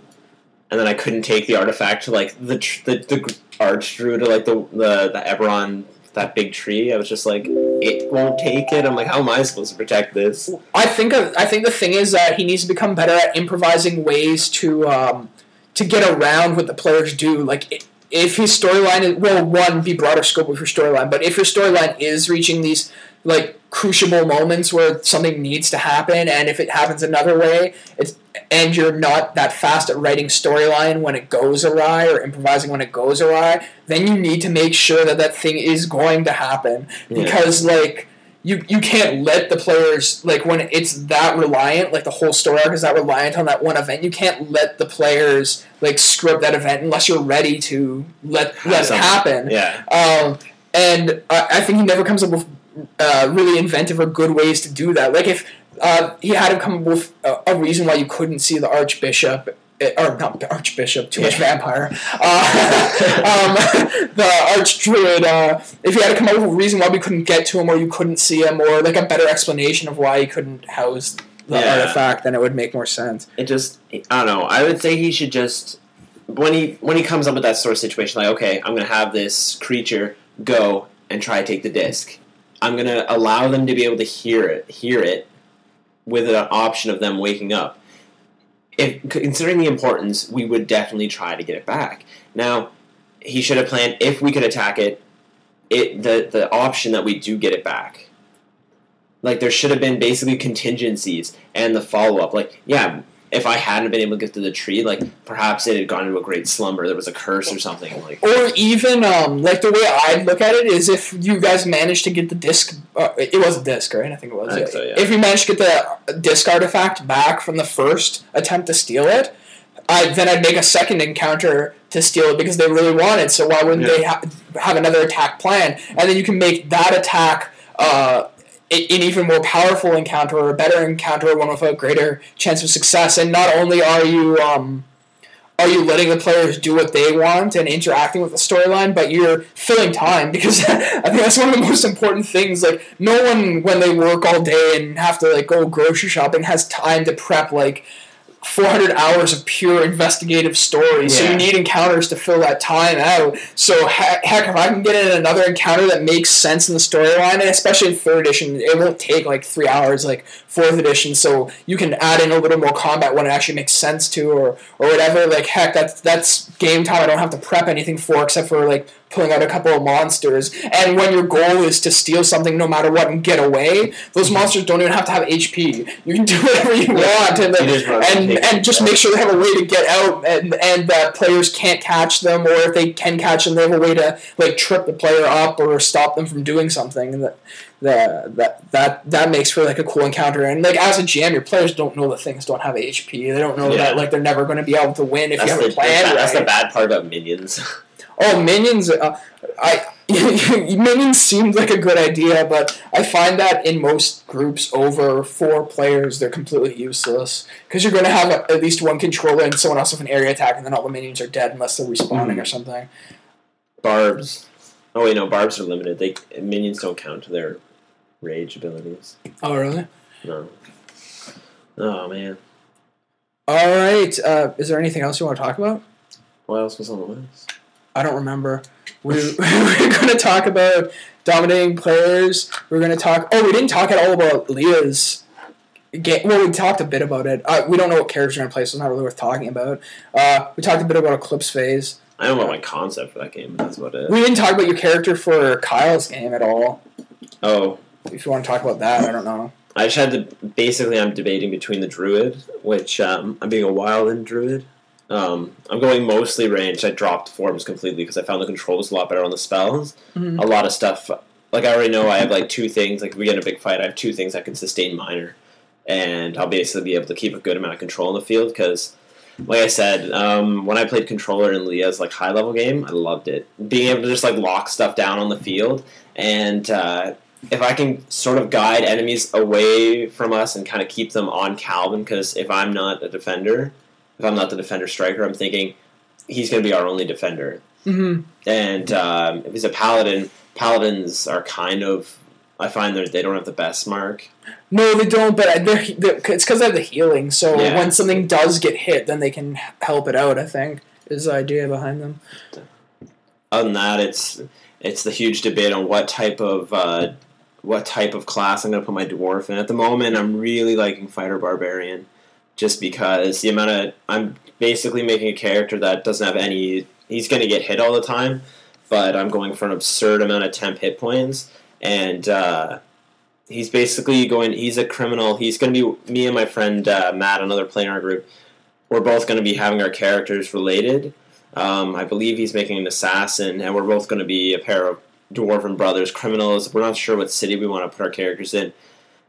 And then I couldn't take the artifact to like the tr- the, the archdruid to like the the the Eberron that big tree. I was just like, it won't take it. I'm like, how am I supposed to protect this? I think I think the thing is that he needs to become better at improvising ways to um, to get around what the players do. Like if his storyline is well, one be broader scope of your storyline, but if your storyline is reaching these like crucible moments where something needs to happen, and if it happens another way, it's and you're not that fast at writing storyline when it goes awry or improvising when it goes awry, then you need to make sure that that thing is going to happen Yeah. because like you you can't let the players like when it's that reliant like the whole story arc is that reliant on that one event you can't let the players like screw up that event unless you're ready to let let it happen Yeah. um, and I, I think he never comes up with uh, really inventive or good ways to do that. Like if uh, he had to come up with a, a reason why you couldn't see the archbishop. eh, Or not the archbishop, too much vampire. Uh, (laughs) um, (laughs) the archdruid. Uh, if he had to come up with a reason why we couldn't get to him, or you couldn't see him, or like a better explanation of why he couldn't house the Yeah. artifact, then it would make more sense. it just I don't know. I would say he should just when he when he comes up with that sort of situation, like okay, I'm gonna have this creature go and try to take the disc. I'm gonna allow them to be able to hear it, hear it, with an option of them waking up. If considering the importance, we would definitely try to get it back. Now, he should have planned if we could attack it, it the the option that we do get it back. Like there should have been basically contingencies and the follow up. Like yeah, if I hadn't been able to get to the tree, like perhaps it had gone into a great slumber. There was a curse or something. Like Or even um, like the way I'd look at it is if you guys managed to get the disc, uh, it was a disc, right? I think it was. I think so, yeah. If you managed to get the disc artifact back from the first attempt to steal it, I then I'd make a second encounter to steal it because they really want it. So why wouldn't Yeah. they ha- have another attack plan? And then you can make that attack. Uh, an even more powerful encounter or a better encounter, one with a greater chance of success. And not only are you um, are you letting the players do what they want and interacting with the storyline, but you're filling time (laughs) because I think that's one of the most important things. Like no one when they work all day and have to like go grocery shopping has time to prep like 400 hours of pure investigative stories. So you need encounters to fill that time out. So heck, heck, if I can get in another encounter that makes sense in the storyline, and especially in third edition, it won't take like three hours like fourth edition. So you can add in a little more combat when it actually makes sense to, or or whatever. Like heck, that's that's game time. I don't have to prep anything for except for like pulling out a couple of monsters. And when your goal is to steal something no matter what and get away, those mm-hmm. monsters don't even have to have HP. You can do (laughs) whatever you want and and, and just make sure they have a way to get out and and that players can't catch them or if they can catch them they have a way to like trip the player up or stop them from doing something and that that that that, that makes for like a cool encounter and like as a GM your players don't know that things don't have HP they don't know Yeah. that like they're never going to be able to win if that's, you the, have a plan that's, that's the bad part about minions. (laughs) Oh, minions! Uh, I (laughs) minions seemed like a good idea, but I find that in most groups over four players, they're completely useless because you're going to have a, at least one controller and someone else with an area attack, and then all the minions are dead unless they're respawning Mhm. or something. barbs. Oh wait, no, barbs are limited. They minions don't count to their rage abilities. Oh, really? No. Oh man, All right. Uh, is there anything else you want to talk about? what else was on the list? I don't remember. We, (laughs) we're going to talk about dominating players. We're going to talk. Oh, we didn't talk at all about Leah's game. Well, we talked a bit about it. Uh, we don't know what characters are going to play, so it's not really worth talking about. Uh, we talked a bit about Eclipse Phase. I don't know my concept for that game, but that's about it. We didn't talk about your character for Kyle's game at all. Oh, If you want to talk about that, I don't know. I just had to. Basically, I'm debating between the druid, which um, I'm being a wildland druid. Um, I'm going mostly ranged. I dropped forms completely because I found the controls a lot better on the spells. Mhm. A lot of stuff. Like I already know, I have like two things. Like if we get in a big fight, I have two things that can sustain minor, and I'll basically be able to keep a good amount of control in the field because. Like I said, um, when I played controller in Leah's like high level game, I loved it. Being able to just like lock stuff down on the field, and uh, if I can sort of guide enemies away from us and kind of keep them on Calvin, because if I'm not a defender, if I'm not the defender striker, I'm thinking he's going to be our only defender. hmm And um, if he's a paladin, paladins are kind of. I find that they don't have the best mark. No, they don't. But they're, they're, it's because they have the healing. So Yeah. when something does get hit, then they can help it out. I think is the idea behind them. Other than that, it's it's the huge debate on what type of uh, what type of class I'm going to put my dwarf in. At the moment, I'm really liking fighter barbarian, just because the amount of I'm basically making a character that doesn't have any. He's going to get hit all the time, but I'm going for an absurd amount of temp hit points, and uh, he's basically going. He's a criminal. He's going to be me and my friend uh, Matt, another player in our group. We're both going to be having our characters related. Um, I believe he's making an assassin, and we're both going to be a pair of dwarven brothers, criminals. We're not sure what city we want to put our characters in,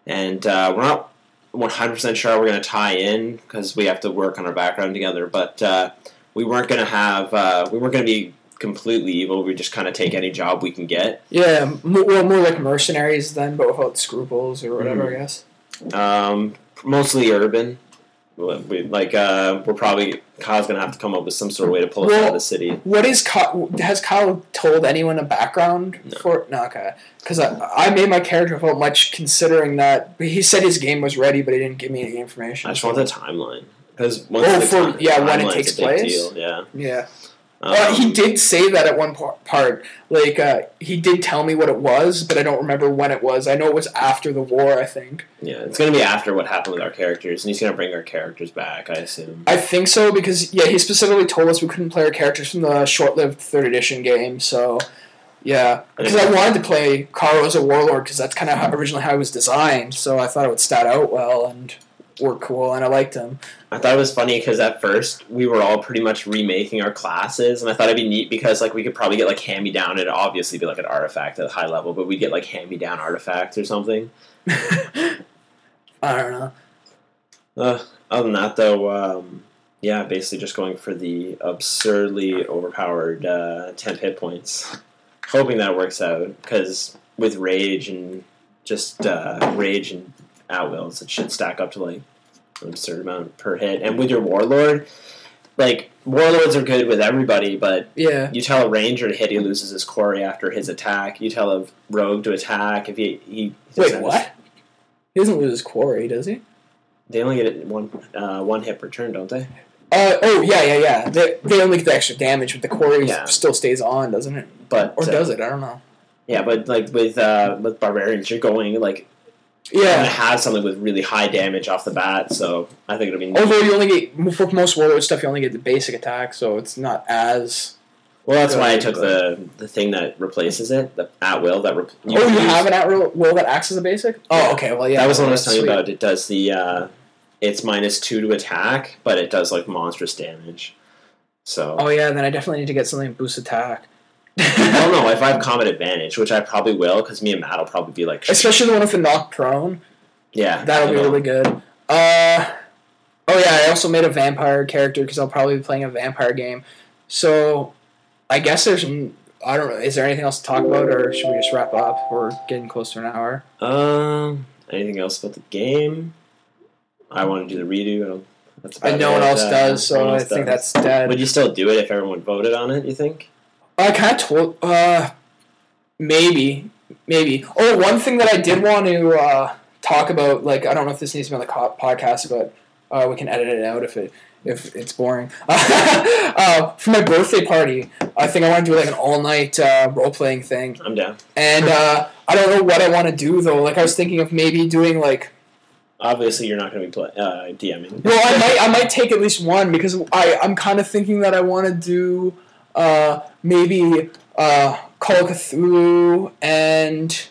and uh, we're not 100% sure we're going to tie in because we have to work on our background together. But uh, we weren't going to have, uh, we weren't going to be completely evil. We just kind of take any job we can get. Yeah, more, well, more like mercenaries then, but without scruples or whatever. Mhm. I guess. Um, mostly urban. We, like uh, we're probably Kyle's gonna have to come up with some sort of way to pull us out of the city. What is Kyle, has Kyle told anyone a background No. for? No, okay. Because I, I made my character without much considering that. He said his game was ready, but he didn't give me any information. I just want the timeline because Oh, for- yeah, when it takes place? Deal. Yeah. Yeah. Um, he did say that at one part. Like, uh, he did tell me what it was, but I don't remember when it was. I know it was after the war, I think. Yeah, it's gonna be after what happened with our characters, and he's gonna bring our characters back. I assume. I think so, because, yeah, he specifically told us we couldn't play our characters from the short lived 3rd edition game, so. Yeah, because I wanted to play Karo as a warlord because that's kind of originally how he was designed. So I thought it would stat out well and work cool, and I liked them. I thought it was funny because at first we were all pretty much remaking our classes, and I thought it'd be neat because like we could probably get like hand me down. It'd obviously be like an artifact at a high level, but we'd get like hand me down artifacts or something. (laughs) I don't know. Uh, other than that, though, um, yeah, basically just going for the absurdly overpowered uh, temp hit points, (laughs) hoping that works out. Because with rage and just uh, rage and at wills, it should stack up to like an absurd amount per hit. And with your warlord, like warlords are good with everybody, but Yeah. you tell a ranger to hit, he loses his quarry after his attack. You tell a rogue to attack if he he Wait, what? He doesn't lose his quarry, does he? They only get it one uh, one hit per turn, don't they? Uh, oh, yeah, yeah, yeah. They, they only get the extra damage, but the quarry Yeah. still stays on, doesn't it? But Or uh, does it? I don't know. Yeah, but like with uh, with barbarians, you're going like you're gonna Yeah. have something with really high damage off the bat. So I think it'll be. neat. Although you only get, for most warlord stuff, you only get the basic attack, so it's not as. well, that's why I took the the thing that replaces it, the at will that. Re- oh, you use. have an at will will that acts as a basic? Oh, okay. Well, yeah. that was what I was telling you about. It does the uh, it's minus two to attack, but it does like monstrous damage. So Oh, yeah, then I definitely need to get something boost attack. I don't know if I have combat advantage, which I probably will, because me and Matt will probably be like, Especially the one with the knock prone. yeah, That'll be really good. Uh, oh yeah, I also made a vampire character because I'll probably be playing a vampire game. So, I guess there's. I don't know. Is there anything else to talk about, or should we just wrap up? We're getting close to an hour. Um, anything else about the game? I want to do the redo. I don't, that's And about no one else Uh, does, so I think does. that's dead. Would you still do it if everyone voted on it? You think? I kind of told. Uh, maybe, maybe. Oh, one thing that I did want to uh, talk about, like I don't know if this needs to be on the co- podcast, but Uh, we can edit it out if it if it's boring. (laughs) uh, for my birthday party, I think I want to do like an all night uh, role playing thing, I'm down. and uh, I don't know what I want to do though. Like I was thinking of maybe doing like Obviously, you're not going to be play, uh, DMing. well, I might I might take at least one because I I'm kind of thinking that I want to do uh, maybe uh, Call of Cthulhu and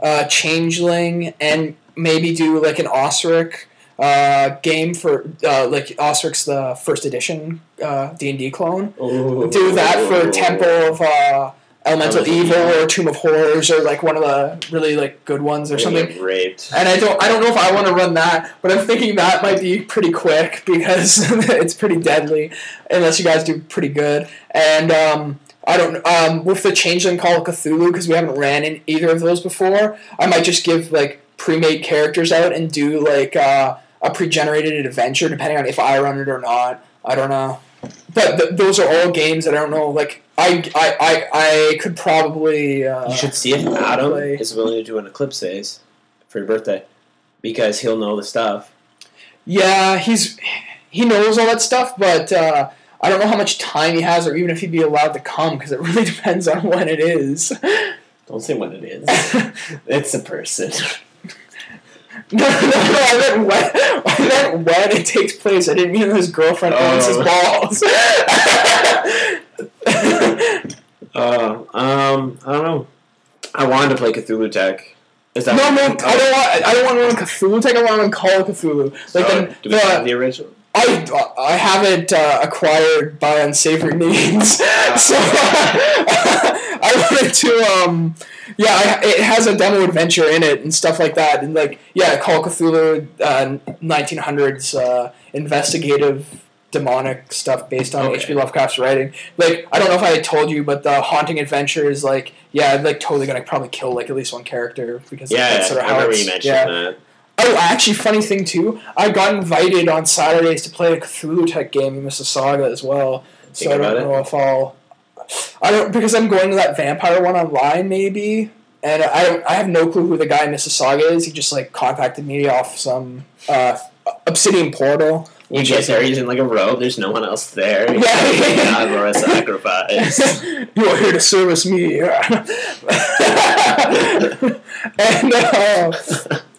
uh, Changeling and maybe do like an Osric uh, game for uh, like Osric's the first edition uh, D and D clone. Ooh. Do that for Temple of uh, Elemental Evil or Tomb of Horrors or like one of the really like good ones or something. raped. And I don't I don't know if I want to run that, but I'm thinking that might be pretty quick (laughs) because (laughs) it's pretty deadly unless you guys do pretty good. And um, I don't um, with the Changeling Call of Cthulhu because we haven't ran in either of those before. I might just give like pre-made characters out and do like uh, a pre-generated adventure depending on if I run it or not. I don't know. But th- those are all games that I don't know. Like I I, I, I could probably uh, You should see if Adam play. is willing to do an eclipse phase for your birthday, because he'll know the stuff. Yeah, he's he knows all that stuff, but uh, I don't know how much time he has, or even if he'd be allowed to come, because it (laughs) really depends on when it is. Don't say when it is. (laughs) it's a person. no, no, no, I meant when. I meant when it takes place. I didn't mean his girlfriend owns his balls. (laughs) (laughs) Uh, um, I don't know. I wanted to play Cthulhu Tech. Is that no, no, I don't want. I don't want to run Cthulhu. Tech. I want to run Call of Cthulhu. Like Oh, then, do we have the, the original? I I have it uh, acquired by unsavory (laughs) means, so (laughs) I wanted to um yeah I, it has a demo adventure in it and stuff like that and like yeah Call of Cthulhu uh, 1900s uh, investigative demonic stuff based on Okay. H.P. Lovecraft's writing. Like I don't know if I told you, but the haunting adventure is like yeah I'm like totally gonna probably kill like at least one character because Yeah, that's sort I of how remember it's you mentioned yeah. that. Oh, actually, funny thing too. I got invited on Saturdays to play a Cthulhu Tech game in Mississauga as well. So Think I don't about it? know if I'll. I don't because I'm going to that vampire one online maybe, and I. I have no clue who the guy in Mississauga is. He just like contacted me off some uh, Obsidian portal. You which get is- there, he's in like a robe. There's no one else there. Yeah. (laughs) God, or a sacrifice. (laughs) you are here to service me. (laughs) and uh,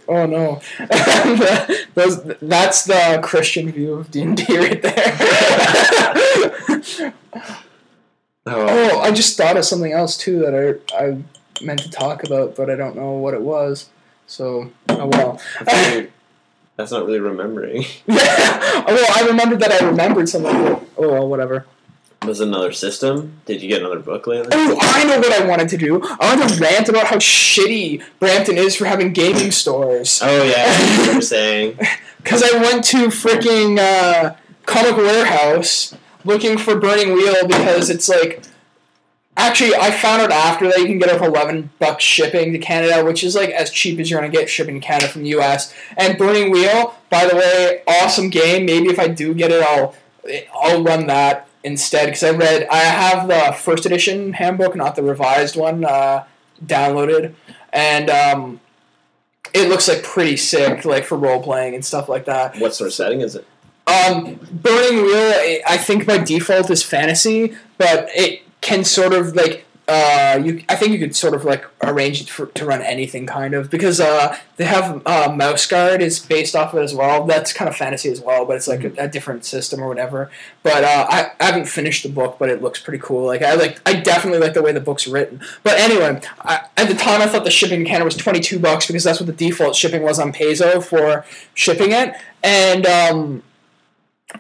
oh no, And, uh, those, that's the Christian view of D and D right there. oh, I just thought of something else too that I I meant to talk about, but I don't know what it was. So oh well. That's not really remembering. Yeah. (laughs) Well, I remembered that I remembered something. Oh well, whatever. Was another system? Did you get another book lately? Oh, I know what I wanted to do. I wanted to rant about how shitty Brampton is for having gaming stores. Oh yeah, you were saying. (laughs) Because I went to freaking uh, Comic Warehouse looking for Burning Wheel because it's like. Actually, I found out after that you can get it for eleven bucks shipping to Canada, which is like as cheap as you're gonna get shipping to Canada from the U.S. And Burning Wheel, by the way, awesome game. Maybe if I do get it, I'll I'll run that instead because I read I have the first edition handbook, not the revised one, uh, downloaded, and um, it looks like pretty sick, like for role playing and stuff like that. What sort of setting is it? Um, Burning Wheel, I- I think by default is fantasy, but it can sort of like uh, you. I think you could sort of like arrange it for, to run anything kind of because uh, they have uh, Mouse Guard is based off of it as well. That's kind of fantasy as well, but it's like a, a different system or whatever. But uh, I, I haven't finished the book, but it looks pretty cool. Like I like I definitely like the way the book's written. But anyway, I, at the time I thought the shipping in Canada was twenty two bucks because that's what the default shipping was on Paizo for shipping it, and um,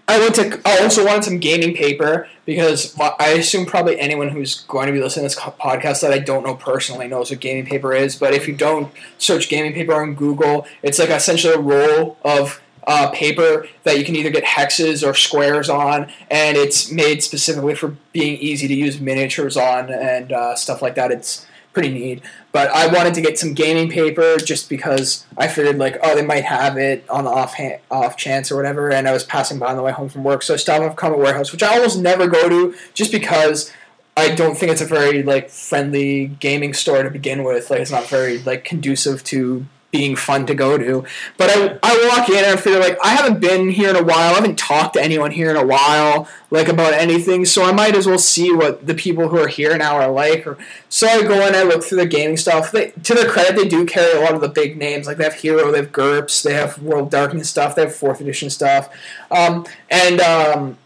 I went to. I also wanted some gaming paper because I assume probably anyone who's going to be listening to this podcast that I don't know personally knows what gaming paper is. But if you don't search gaming paper on Google, it's like essentially a roll of uh, paper that you can either get hexes or squares on, and it's made specifically for being easy to use miniatures on and uh, stuff like that. It's pretty neat. But I wanted to get some gaming paper just because I figured like, oh, they might have it on the off off chance or whatever. And I was passing by on the way home from work, so I stopped off Comic Warehouse, which I almost never go to, just because I don't think it's a very like friendly gaming store to begin with. Like, it's not very like conducive to being fun to go to. But I, I walk in and I feel like I haven't been here in a while. I haven't talked to anyone here in a while, like about anything. So I might as well see what the people who are here now are like. So I go in, I look through the gaming stuff. They, to their credit, they do carry a lot of the big names. Like they have Hero, they have GURPS, they have World Darkness stuff, they have Fourth Edition stuff, um, and. Um,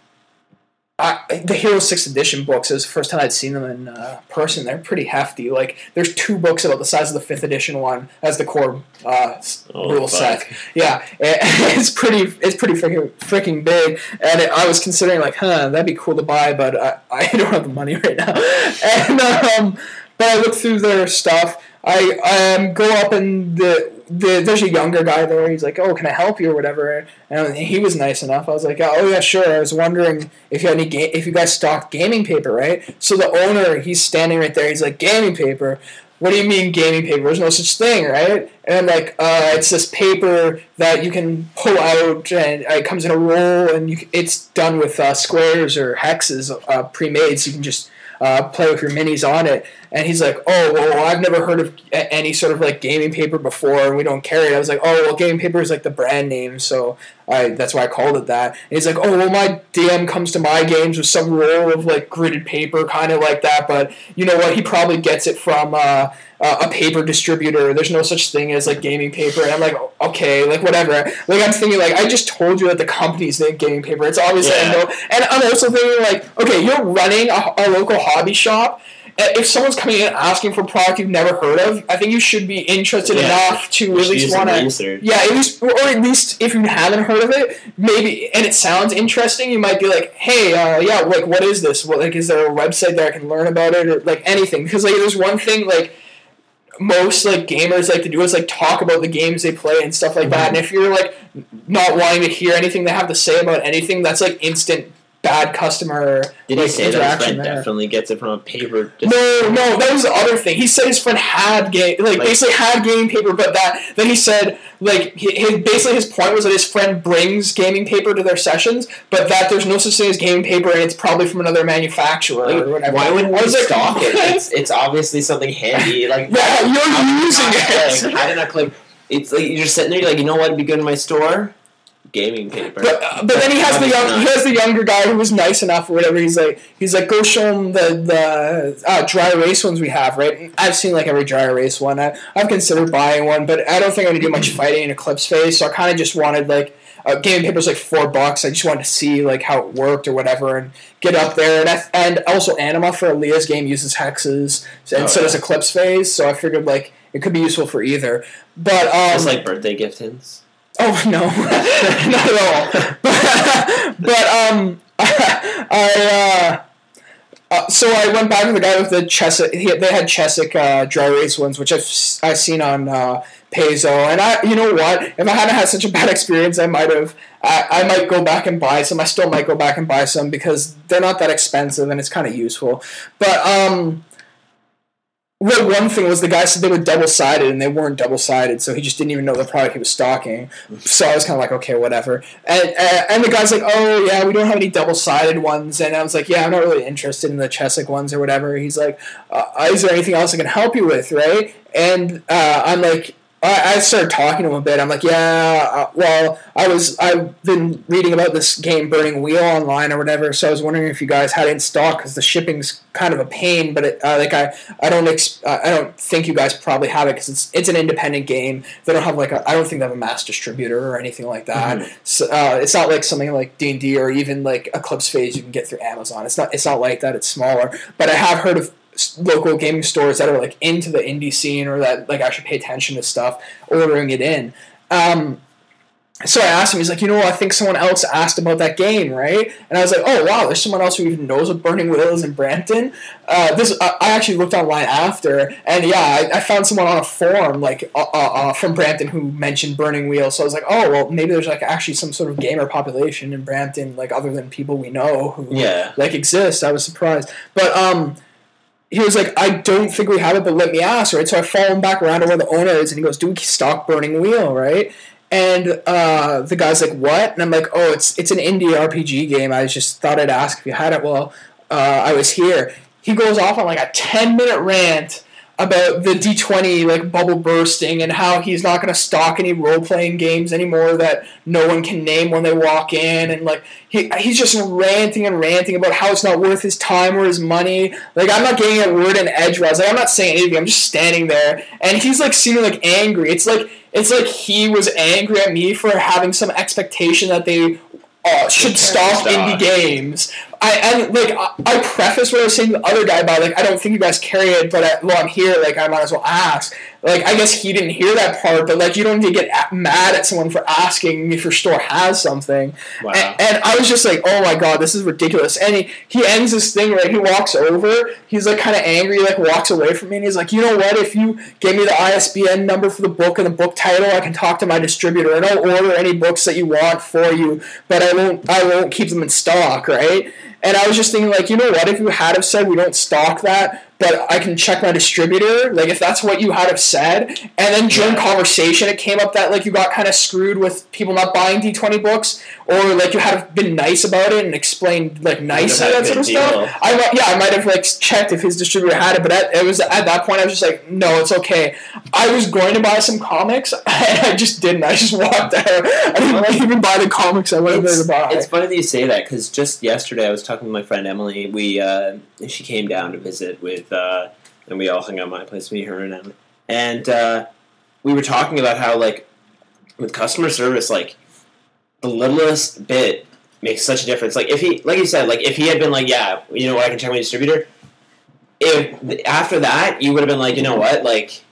I, the Hero Sixth Edition books is the first time I'd seen them in uh, person. They're pretty hefty. Like there's two books about the size of the Fifth Edition one as the core uh, Oh, rule fuck. set. Yeah, (laughs) it's pretty. It's pretty freaking freaking big. And it, I was considering like, huh, that'd be cool to buy, but I, (laughs) I don't have the money right now. (laughs) And um, but I looked through their stuff. I um, go up and the, the there's a younger guy there. He's like, "Oh, can I help you or whatever?" And he was nice enough. I was like, "Oh yeah, sure." I was wondering if you had any ga- if you guys stock gaming paper, right? So the owner, he's standing right there. He's like, "Gaming paper." What do you mean gaming paper? There's no such thing, right? And I'm like, uh, it's this paper that you can pull out, and it comes in a roll, and you, it's done with uh, squares or hexes uh, pre-made, so you can just uh, play with your minis on it. And he's like, oh, well, I've never heard of any sort of like gaming paper before, and we don't carry it. I was like, oh, well, gaming paper is like the brand name, so I that's why I called it that. And he's like, oh, well, my DM comes to my games with some roll of like gridded paper, kind of like that, but you know what? He probably gets it from uh, uh, a paper distributor. There's no such thing as like gaming paper. And I'm like, okay, like whatever. Like I'm thinking, like I just told you that the company's name gaming paper. It's obviously Yeah. no. And I'm also thinking, like, okay, you're running a, a local hobby shop. Uh, If someone's coming in asking for a product you've never heard of, I think you should be interested Yeah. enough to at least want to. Yeah, at least, or at least if you haven't heard of it, maybe, and it sounds interesting, you might be like, hey, uh, yeah, like, what is this? What, like, is there a website that I can learn about it, or like anything? Because like, there's one thing like most like gamers like to do is like talk about the games they play and stuff like that. And if you're like not wanting to hear anything they have to say about anything, that's like instant bad customer Did like, he say that his interaction friend there. definitely gets it from a paper? No, no, that was the other thing. He said his friend had game, like, Like- basically had gaming paper, but that then he said like his, basically his point was that his friend brings gaming paper to their sessions, but that there's no such thing as gaming paper, and it's probably from another manufacturer Like, or whatever. why wouldn't I was like, stock it? It's, it's obviously something handy. (laughs) Like Yeah, you're using it. Click? How did not click? It's like you're just sitting there. You're like, you know what would be good in my store? Gaming paper. But, uh, but then he has the young, he has the younger guy who was nice enough or whatever. He's like he's like go show him the the uh, dry erase ones we have, right? And I've seen like every dry erase one. I, I've considered buying one, but I don't think I'm gonna do much (clears throat) fighting in Eclipse phase. So I kind of just wanted like uh, gaming paper paper's like four bucks. I just wanted to see like how it worked or whatever and get up there. And I, and also Anima for Aaliyah's game uses hexes and Oh, so yeah. does Eclipse phase. So I figured like it could be useful for either. But um, Just like birthday gift hints. Oh (laughs) no, (laughs) not at all. (laughs) But, um, I uh, uh, so I went back to the guy with the Chessex. He, they had Chessex uh, dry erase ones, which I've I've seen on uh, Paizo, and I you know what? If I hadn't had such a bad experience, I might have. I, I might go back and buy some. I still might go back and buy some because they're not that expensive and it's kind of useful. But um. Well, one thing was the guy said they were double sided and they weren't double sided, so he just didn't even know the product he was stocking. So I was kind of like, okay, whatever. And uh, and the guy's like, oh yeah, we don't have any double sided ones. And I was like, yeah, I'm not really interested in the Chessex ones or whatever. He's like, uh, is there anything else I can help you with, right? And uh, I'm like. I I started talking to him a bit. I'm like, yeah, uh, well, I was I've been reading about this game Burning Wheel online or whatever, so I was wondering if you guys had it in stock because the shipping's kind of a pain. But it, uh, like I I don't ex- I don't think you guys probably have it because it's it's an independent game. They don't have like a I don't think they have a mass distributor or anything like that. So, uh, it's not like something like D and D or even like Eclipse Phase you can get through Amazon. It's not it's not like that. It's smaller. But I have heard of local gaming stores that are like into the indie scene or that like actually pay attention to stuff ordering it in. Um, so I asked him, he's like, you know, I think someone else asked about that game, right? And I was like, oh wow, there's someone else who even knows what Burning Wheel is in Brampton. Uh, this I actually looked online after, and yeah, I, I found someone on a forum like uh, uh, uh, from Brampton who mentioned Burning Wheel. So I was like, oh well, maybe there's like actually some sort of gamer population in Brampton, like other than people we know who Yeah. like exist. I was surprised, but um, he was like, I don't think we have it, but let me ask, right? So I follow him back around to where the owner is, and he goes, Do we stock Burning Wheel, right? And uh, the guy's like, "What?" And I'm like, "Oh, it's it's an indie RPG game. I just thought I'd ask if you had it." Well, uh, I was here. He goes off on like a ten minute rant about the D20 like bubble bursting and how he's not going to stock any role playing games anymore that no one can name when they walk in and like he, he's just ranting and ranting about how it's not worth his time or his money. Like I'm not getting a word in edgewise. Like I'm not saying anything. I'm just standing there and he's like seeming like angry. It's like it's like he was angry at me for having some expectation that they uh, should stock indie games. I and like I, I preface what I was saying to the other guy about like I don't think you guys carry it, but uh, I, while I'm here, like I might as well ask. Like I guess he didn't hear that part, but like you don't need to get mad at someone for asking if your store has something. Wow. And, and I was just like, oh my god, this is ridiculous. And he, he ends this thing right. He walks over. He's like kind of angry, like walks away from me, and he's like, you know what? If you give me the ISBN number for the book and the book title, I can talk to my distributor and I'll order any books that you want for you, but I won't I won't keep them in stock, right? And I was just thinking, like, you know what? If you had have said we don't stock that, but I can check my distributor, like, if that's what you had have said, and then during conversation it came up that like you got kind of screwed with people not buying D twenty books, or like you had been nice about it and explained like nicely had a that sort of deal. stuff. I might- yeah, I might have like checked if his distributor had it, but at, it was at that point I was just like, no, it's okay. I was going to buy some comics, (laughs) and I just didn't. I just walked out. I didn't even buy the comics I wanted It's, to buy. it's funny that you say that because just yesterday I was talking with my friend Emily. We uh, she came down to visit with, uh, and we all hung out at my place. Me, her, and Emily, and uh, we were talking about how like with customer service, like the littlest bit makes such a difference. Like if he, like you said, like if he had been like, yeah, you know what, I can check my distributor. If after that you would have been like, you know what, like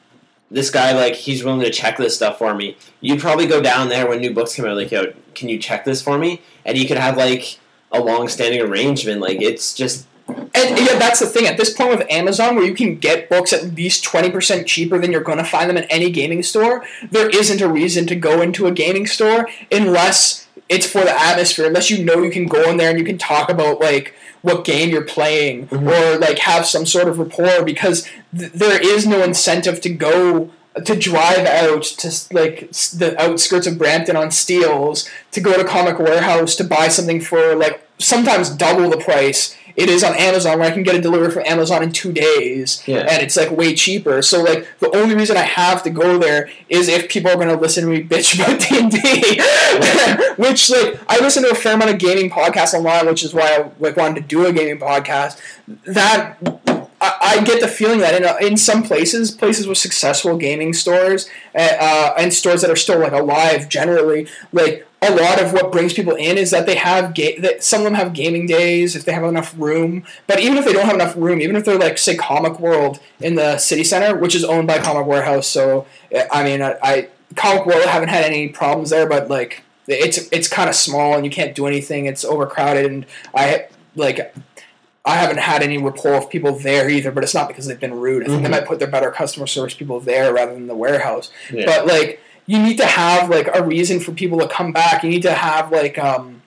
this guy like he's willing to check this stuff for me. You'd probably go down there when new books come out, like, yo, can you check this for me? And you could have like a long standing arrangement. Like it's just And yeah, that's the thing. At this point with Amazon, where you can get books at least twenty percent cheaper than you're going to find them in any gaming store, there isn't a reason to go into a gaming store unless it's for the atmosphere. Unless you know you can go in there and you can talk about like what game you're playing mm-hmm. or like have some sort of rapport because th- there is no incentive to go to drive out to like the outskirts of Brampton on Steeles to go to Comic Warehouse to buy something for like sometimes double the price it is on Amazon where I can get it delivered from Amazon in two days Yeah. and it's like way cheaper. So like the only reason I have to go there is if people are gonna listen to me bitch about (laughs) D and D, (laughs) which like I listen to a fair amount of gaming podcasts online, which is why I like wanted to do a gaming podcast. That I, get the feeling that in, a, in some places, places with successful gaming stores uh, uh, and stores that are still like alive, generally, like a lot of what brings people in is that they have ga- that some of them have gaming days if they have enough room. But even if they don't have enough room, even if they're like say Comic World in the city center, which is owned by Comic Warehouse, so uh, I mean, I, I Comic World haven't had any problems there, but like it's it's kind of small and you can't do anything. It's overcrowded, and I like I haven't had any rapport with people there either, but it's not because they've been rude. I think they Mhm. might put their better customer service people there rather than the warehouse. Yeah. But like you need to have like a reason for people to come back. You need to have like um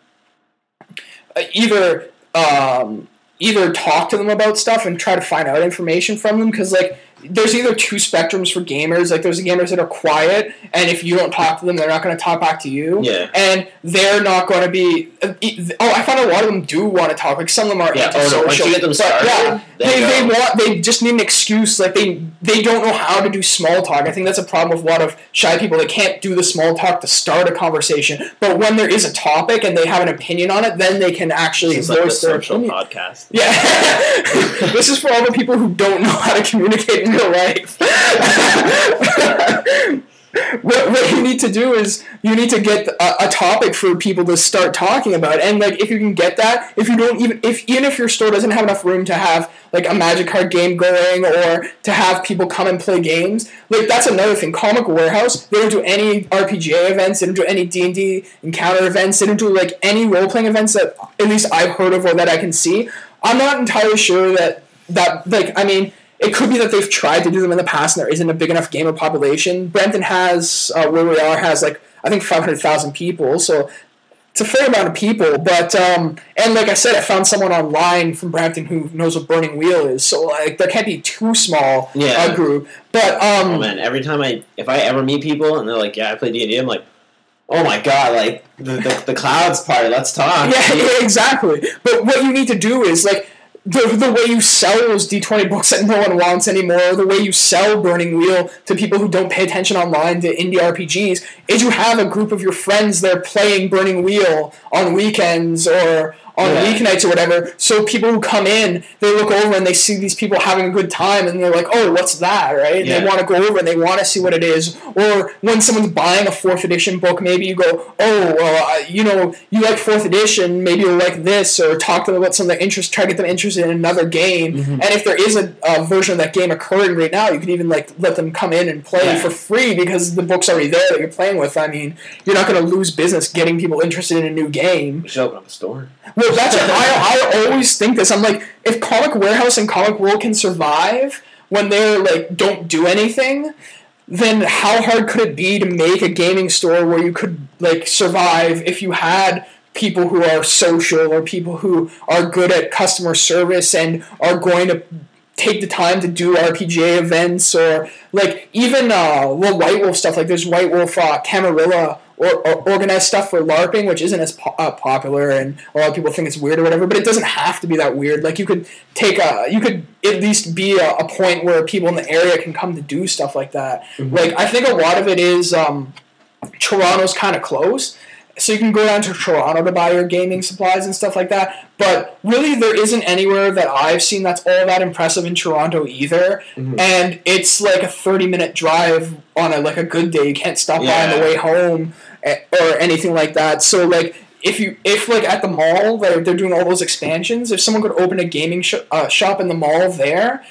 either um either talk to them about stuff and try to find out information from them because like there's either two spectrums for gamers. Like there's the gamers that are quiet and if you don't talk to them they're not going to talk back to you. Yeah. and they're not going to be oh i find a lot of them do want to talk. Like some of them are Yeah, oh, no, once you get them started, yeah they they, want they just need an excuse. Like they they don't know how to do small talk. I think that's a problem with a lot of shy people. They can't do the small talk to start a conversation but when there is a topic and they have an opinion on it then they can actually It's like the their social opinion. podcast. yeah, (laughs) this is for all the people who don't know how to communicate life. (laughs) what, what you need to do is you need to get a, a topic for people to start talking about, and like if you can get that, if you don't even if even if your store doesn't have enough room to have like a magic card game going or to have people come and play games, like that's another thing. Comic Warehouse they don't do any RPG events, they don't do any D and D encounter events, they don't do like any role playing events that at least I've heard of or that I can see. I'm not entirely sure that that like I mean it could be that they've tried to do them in the past and there isn't a big enough gamer population. Brampton has uh, where we are has like I think five hundred thousand people, so it's a fair amount of people. But um, and like I said, I found someone online from Brampton who knows what Burning Wheel is, so like there can't be too small Yeah. a group. But um, Oh man, every time I if I ever meet people and they're like, "Yeah, I play D and D," I'm like, "Oh my god!" Like the, the, the clouds party. Let's talk. Yeah, (laughs) yeah, exactly. But what you need to do is like the, the way you sell those D20 books that no one wants anymore, the way you sell Burning Wheel to people who don't pay attention online to indie RPGs, is you have a group of your friends there playing Burning Wheel on weekends or on Yeah. weeknights or whatever. So people who come in, they look over and they see these people having a good time, and they're like, "Oh, what's that?" Right? Yeah. They want to go over and they want to see what it is. Or when someone's buying a fourth edition book, maybe you go, "Oh, well, you know, you like fourth edition, maybe you'll like this," or talk to them about some of their interests, try to get them interested in another game. Mm-hmm. And if there is a, a version of that game occurring right now, you can even like let them come in and play Yeah. for free because the book's already there that you're playing with. I mean, you're not going to lose business getting people interested in a new game. We should open up a store. Well, that's I, I always think this. I'm like, if Comic Warehouse and Comic World can survive when they're like don't do anything, then how hard could it be to make a gaming store where you could like survive if you had people who are social or people who are good at customer service and are going to take the time to do RPGA events or like even uh, well White Wolf stuff like there's White Wolf uh, Camarilla or, or organized stuff for LARPing which isn't as po- uh, popular and a lot of people think it's weird or whatever but it doesn't have to be that weird like you could take a you could at least be a, a point where people in the area can come to do stuff like that like I think a lot of it is um, Toronto's kind of close so you can go down to Toronto to buy your gaming supplies and stuff like that. But really, there isn't anywhere that I've seen that's all that impressive in Toronto either. Mhm. And it's like a thirty minute drive on a like a good day. You can't stop by on the way home or anything like that. So like. If you if like at the mall they're, they're doing all those expansions, if someone could open a gaming sh- uh, shop in the mall there,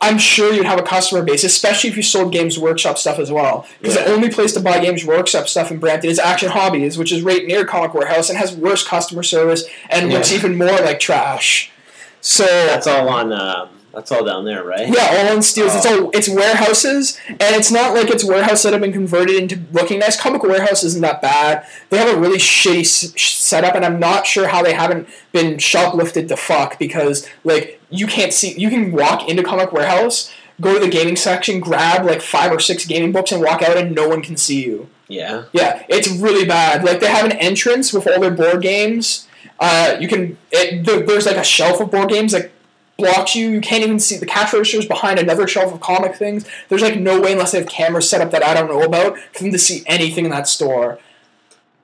I'm sure you'd have a customer base, especially if you sold Games Workshop stuff as well. Because Yeah. the only place to buy Games Workshop stuff in Brampton is Action Hobbies, which is right near Comic Warehouse and has worse customer service and looks even more like trash. So That's all on. Um, that's all down there, right? yeah, all on Steeles. It's Oh. all it's warehouses, and it's not like it's warehouses that have been converted into looking nice. Comic Warehouse isn't that bad. They have a really shitty s- setup, and I'm not sure how they haven't been shoplifted to fuck because like you can't see. You can walk into Comic Warehouse, go to the gaming section, grab like five or six gaming books, and walk out, and no one can see you. Yeah. Yeah, it's really bad. Like they have an entrance with all their board games. Uh, you can it, there- there's like a shelf of board games that blocks you. You can't even see the cash registers behind another shelf of comic things. There's like no way unless they have cameras set up that I don't know about for them to see anything in that store.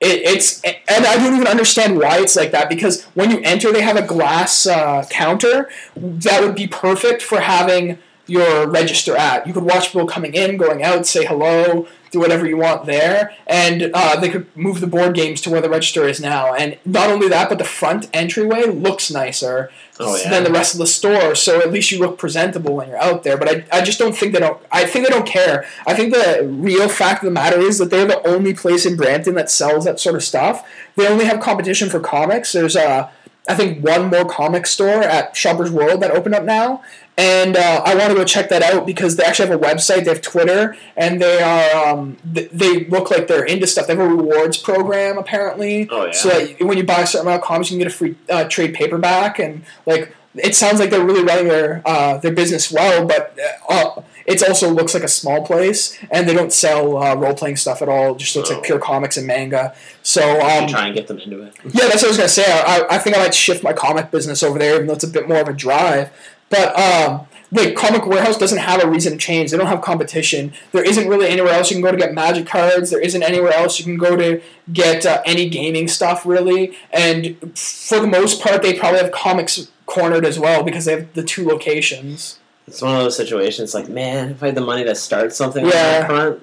It, it's and I don't even understand why it's like that because when you enter, they have a glass uh, counter that would be perfect for having your register at. You could watch people coming in, going out, say hello, do whatever you want there, and uh, they could move the board games to where the register is now. And not only that, but the front entryway looks nicer Oh, yeah. than the rest of the store. So at least you look presentable when you're out there. But I, I just don't think they don't. I think they don't care. I think the real fact of the matter is that they're the only place in Brampton that sells that sort of stuff. They only have competition for comics. There's a I think one more comic store at Shoppers World that opened up now, and uh, I want to go check that out because they actually have a website, they have Twitter, and they are um, th- they look like they're into stuff. They have a rewards program apparently, Oh, yeah. so that when you buy a certain amount of comics, you can get a free uh, trade paperback, and like it sounds like they're really running their uh, their business well, but uh, it also looks like a small place, and they don't sell uh, role playing stuff at all. It just looks Oh. like pure comics and manga. So um, try and get them into it. yeah, that's what I was gonna say. I, I think I might shift my comic business over there, even though it's a bit more of a drive. But um, like Comic Warehouse doesn't have a reason to change. They don't have competition. There isn't really anywhere else you can go to get Magic cards. There isn't anywhere else you can go to get uh, any gaming stuff really. And for the most part, they probably have comics cornered as well because they have the two locations. It's one of those situations like, man, if I had the money to start something Yeah. front,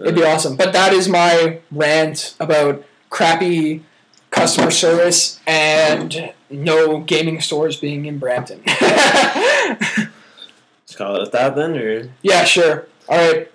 It'd be awesome. But that is my rant about crappy customer service and no gaming stores being in Brampton. (laughs) Just call it that then, or yeah, sure. All right.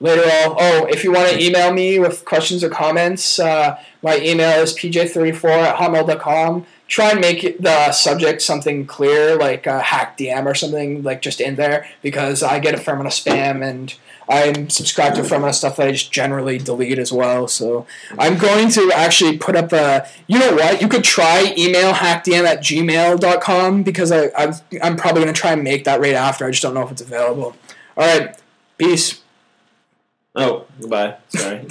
Later all. Oh, if you want to email me with questions or comments, uh, my email is pj34 at hotmail.com. Try and make the subject something clear, like uh, hack DM or something, like just in there, because I get a fair amount of spam and I'm subscribed to a fair amount of stuff that I just generally delete as well. So I'm going to actually put up a. You know what? You could try email hackdm at gmail.com because I, I'm, I'm probably going to try and make that right after. I just don't know if it's available. All right. Peace. oh, goodbye. Sorry. (laughs)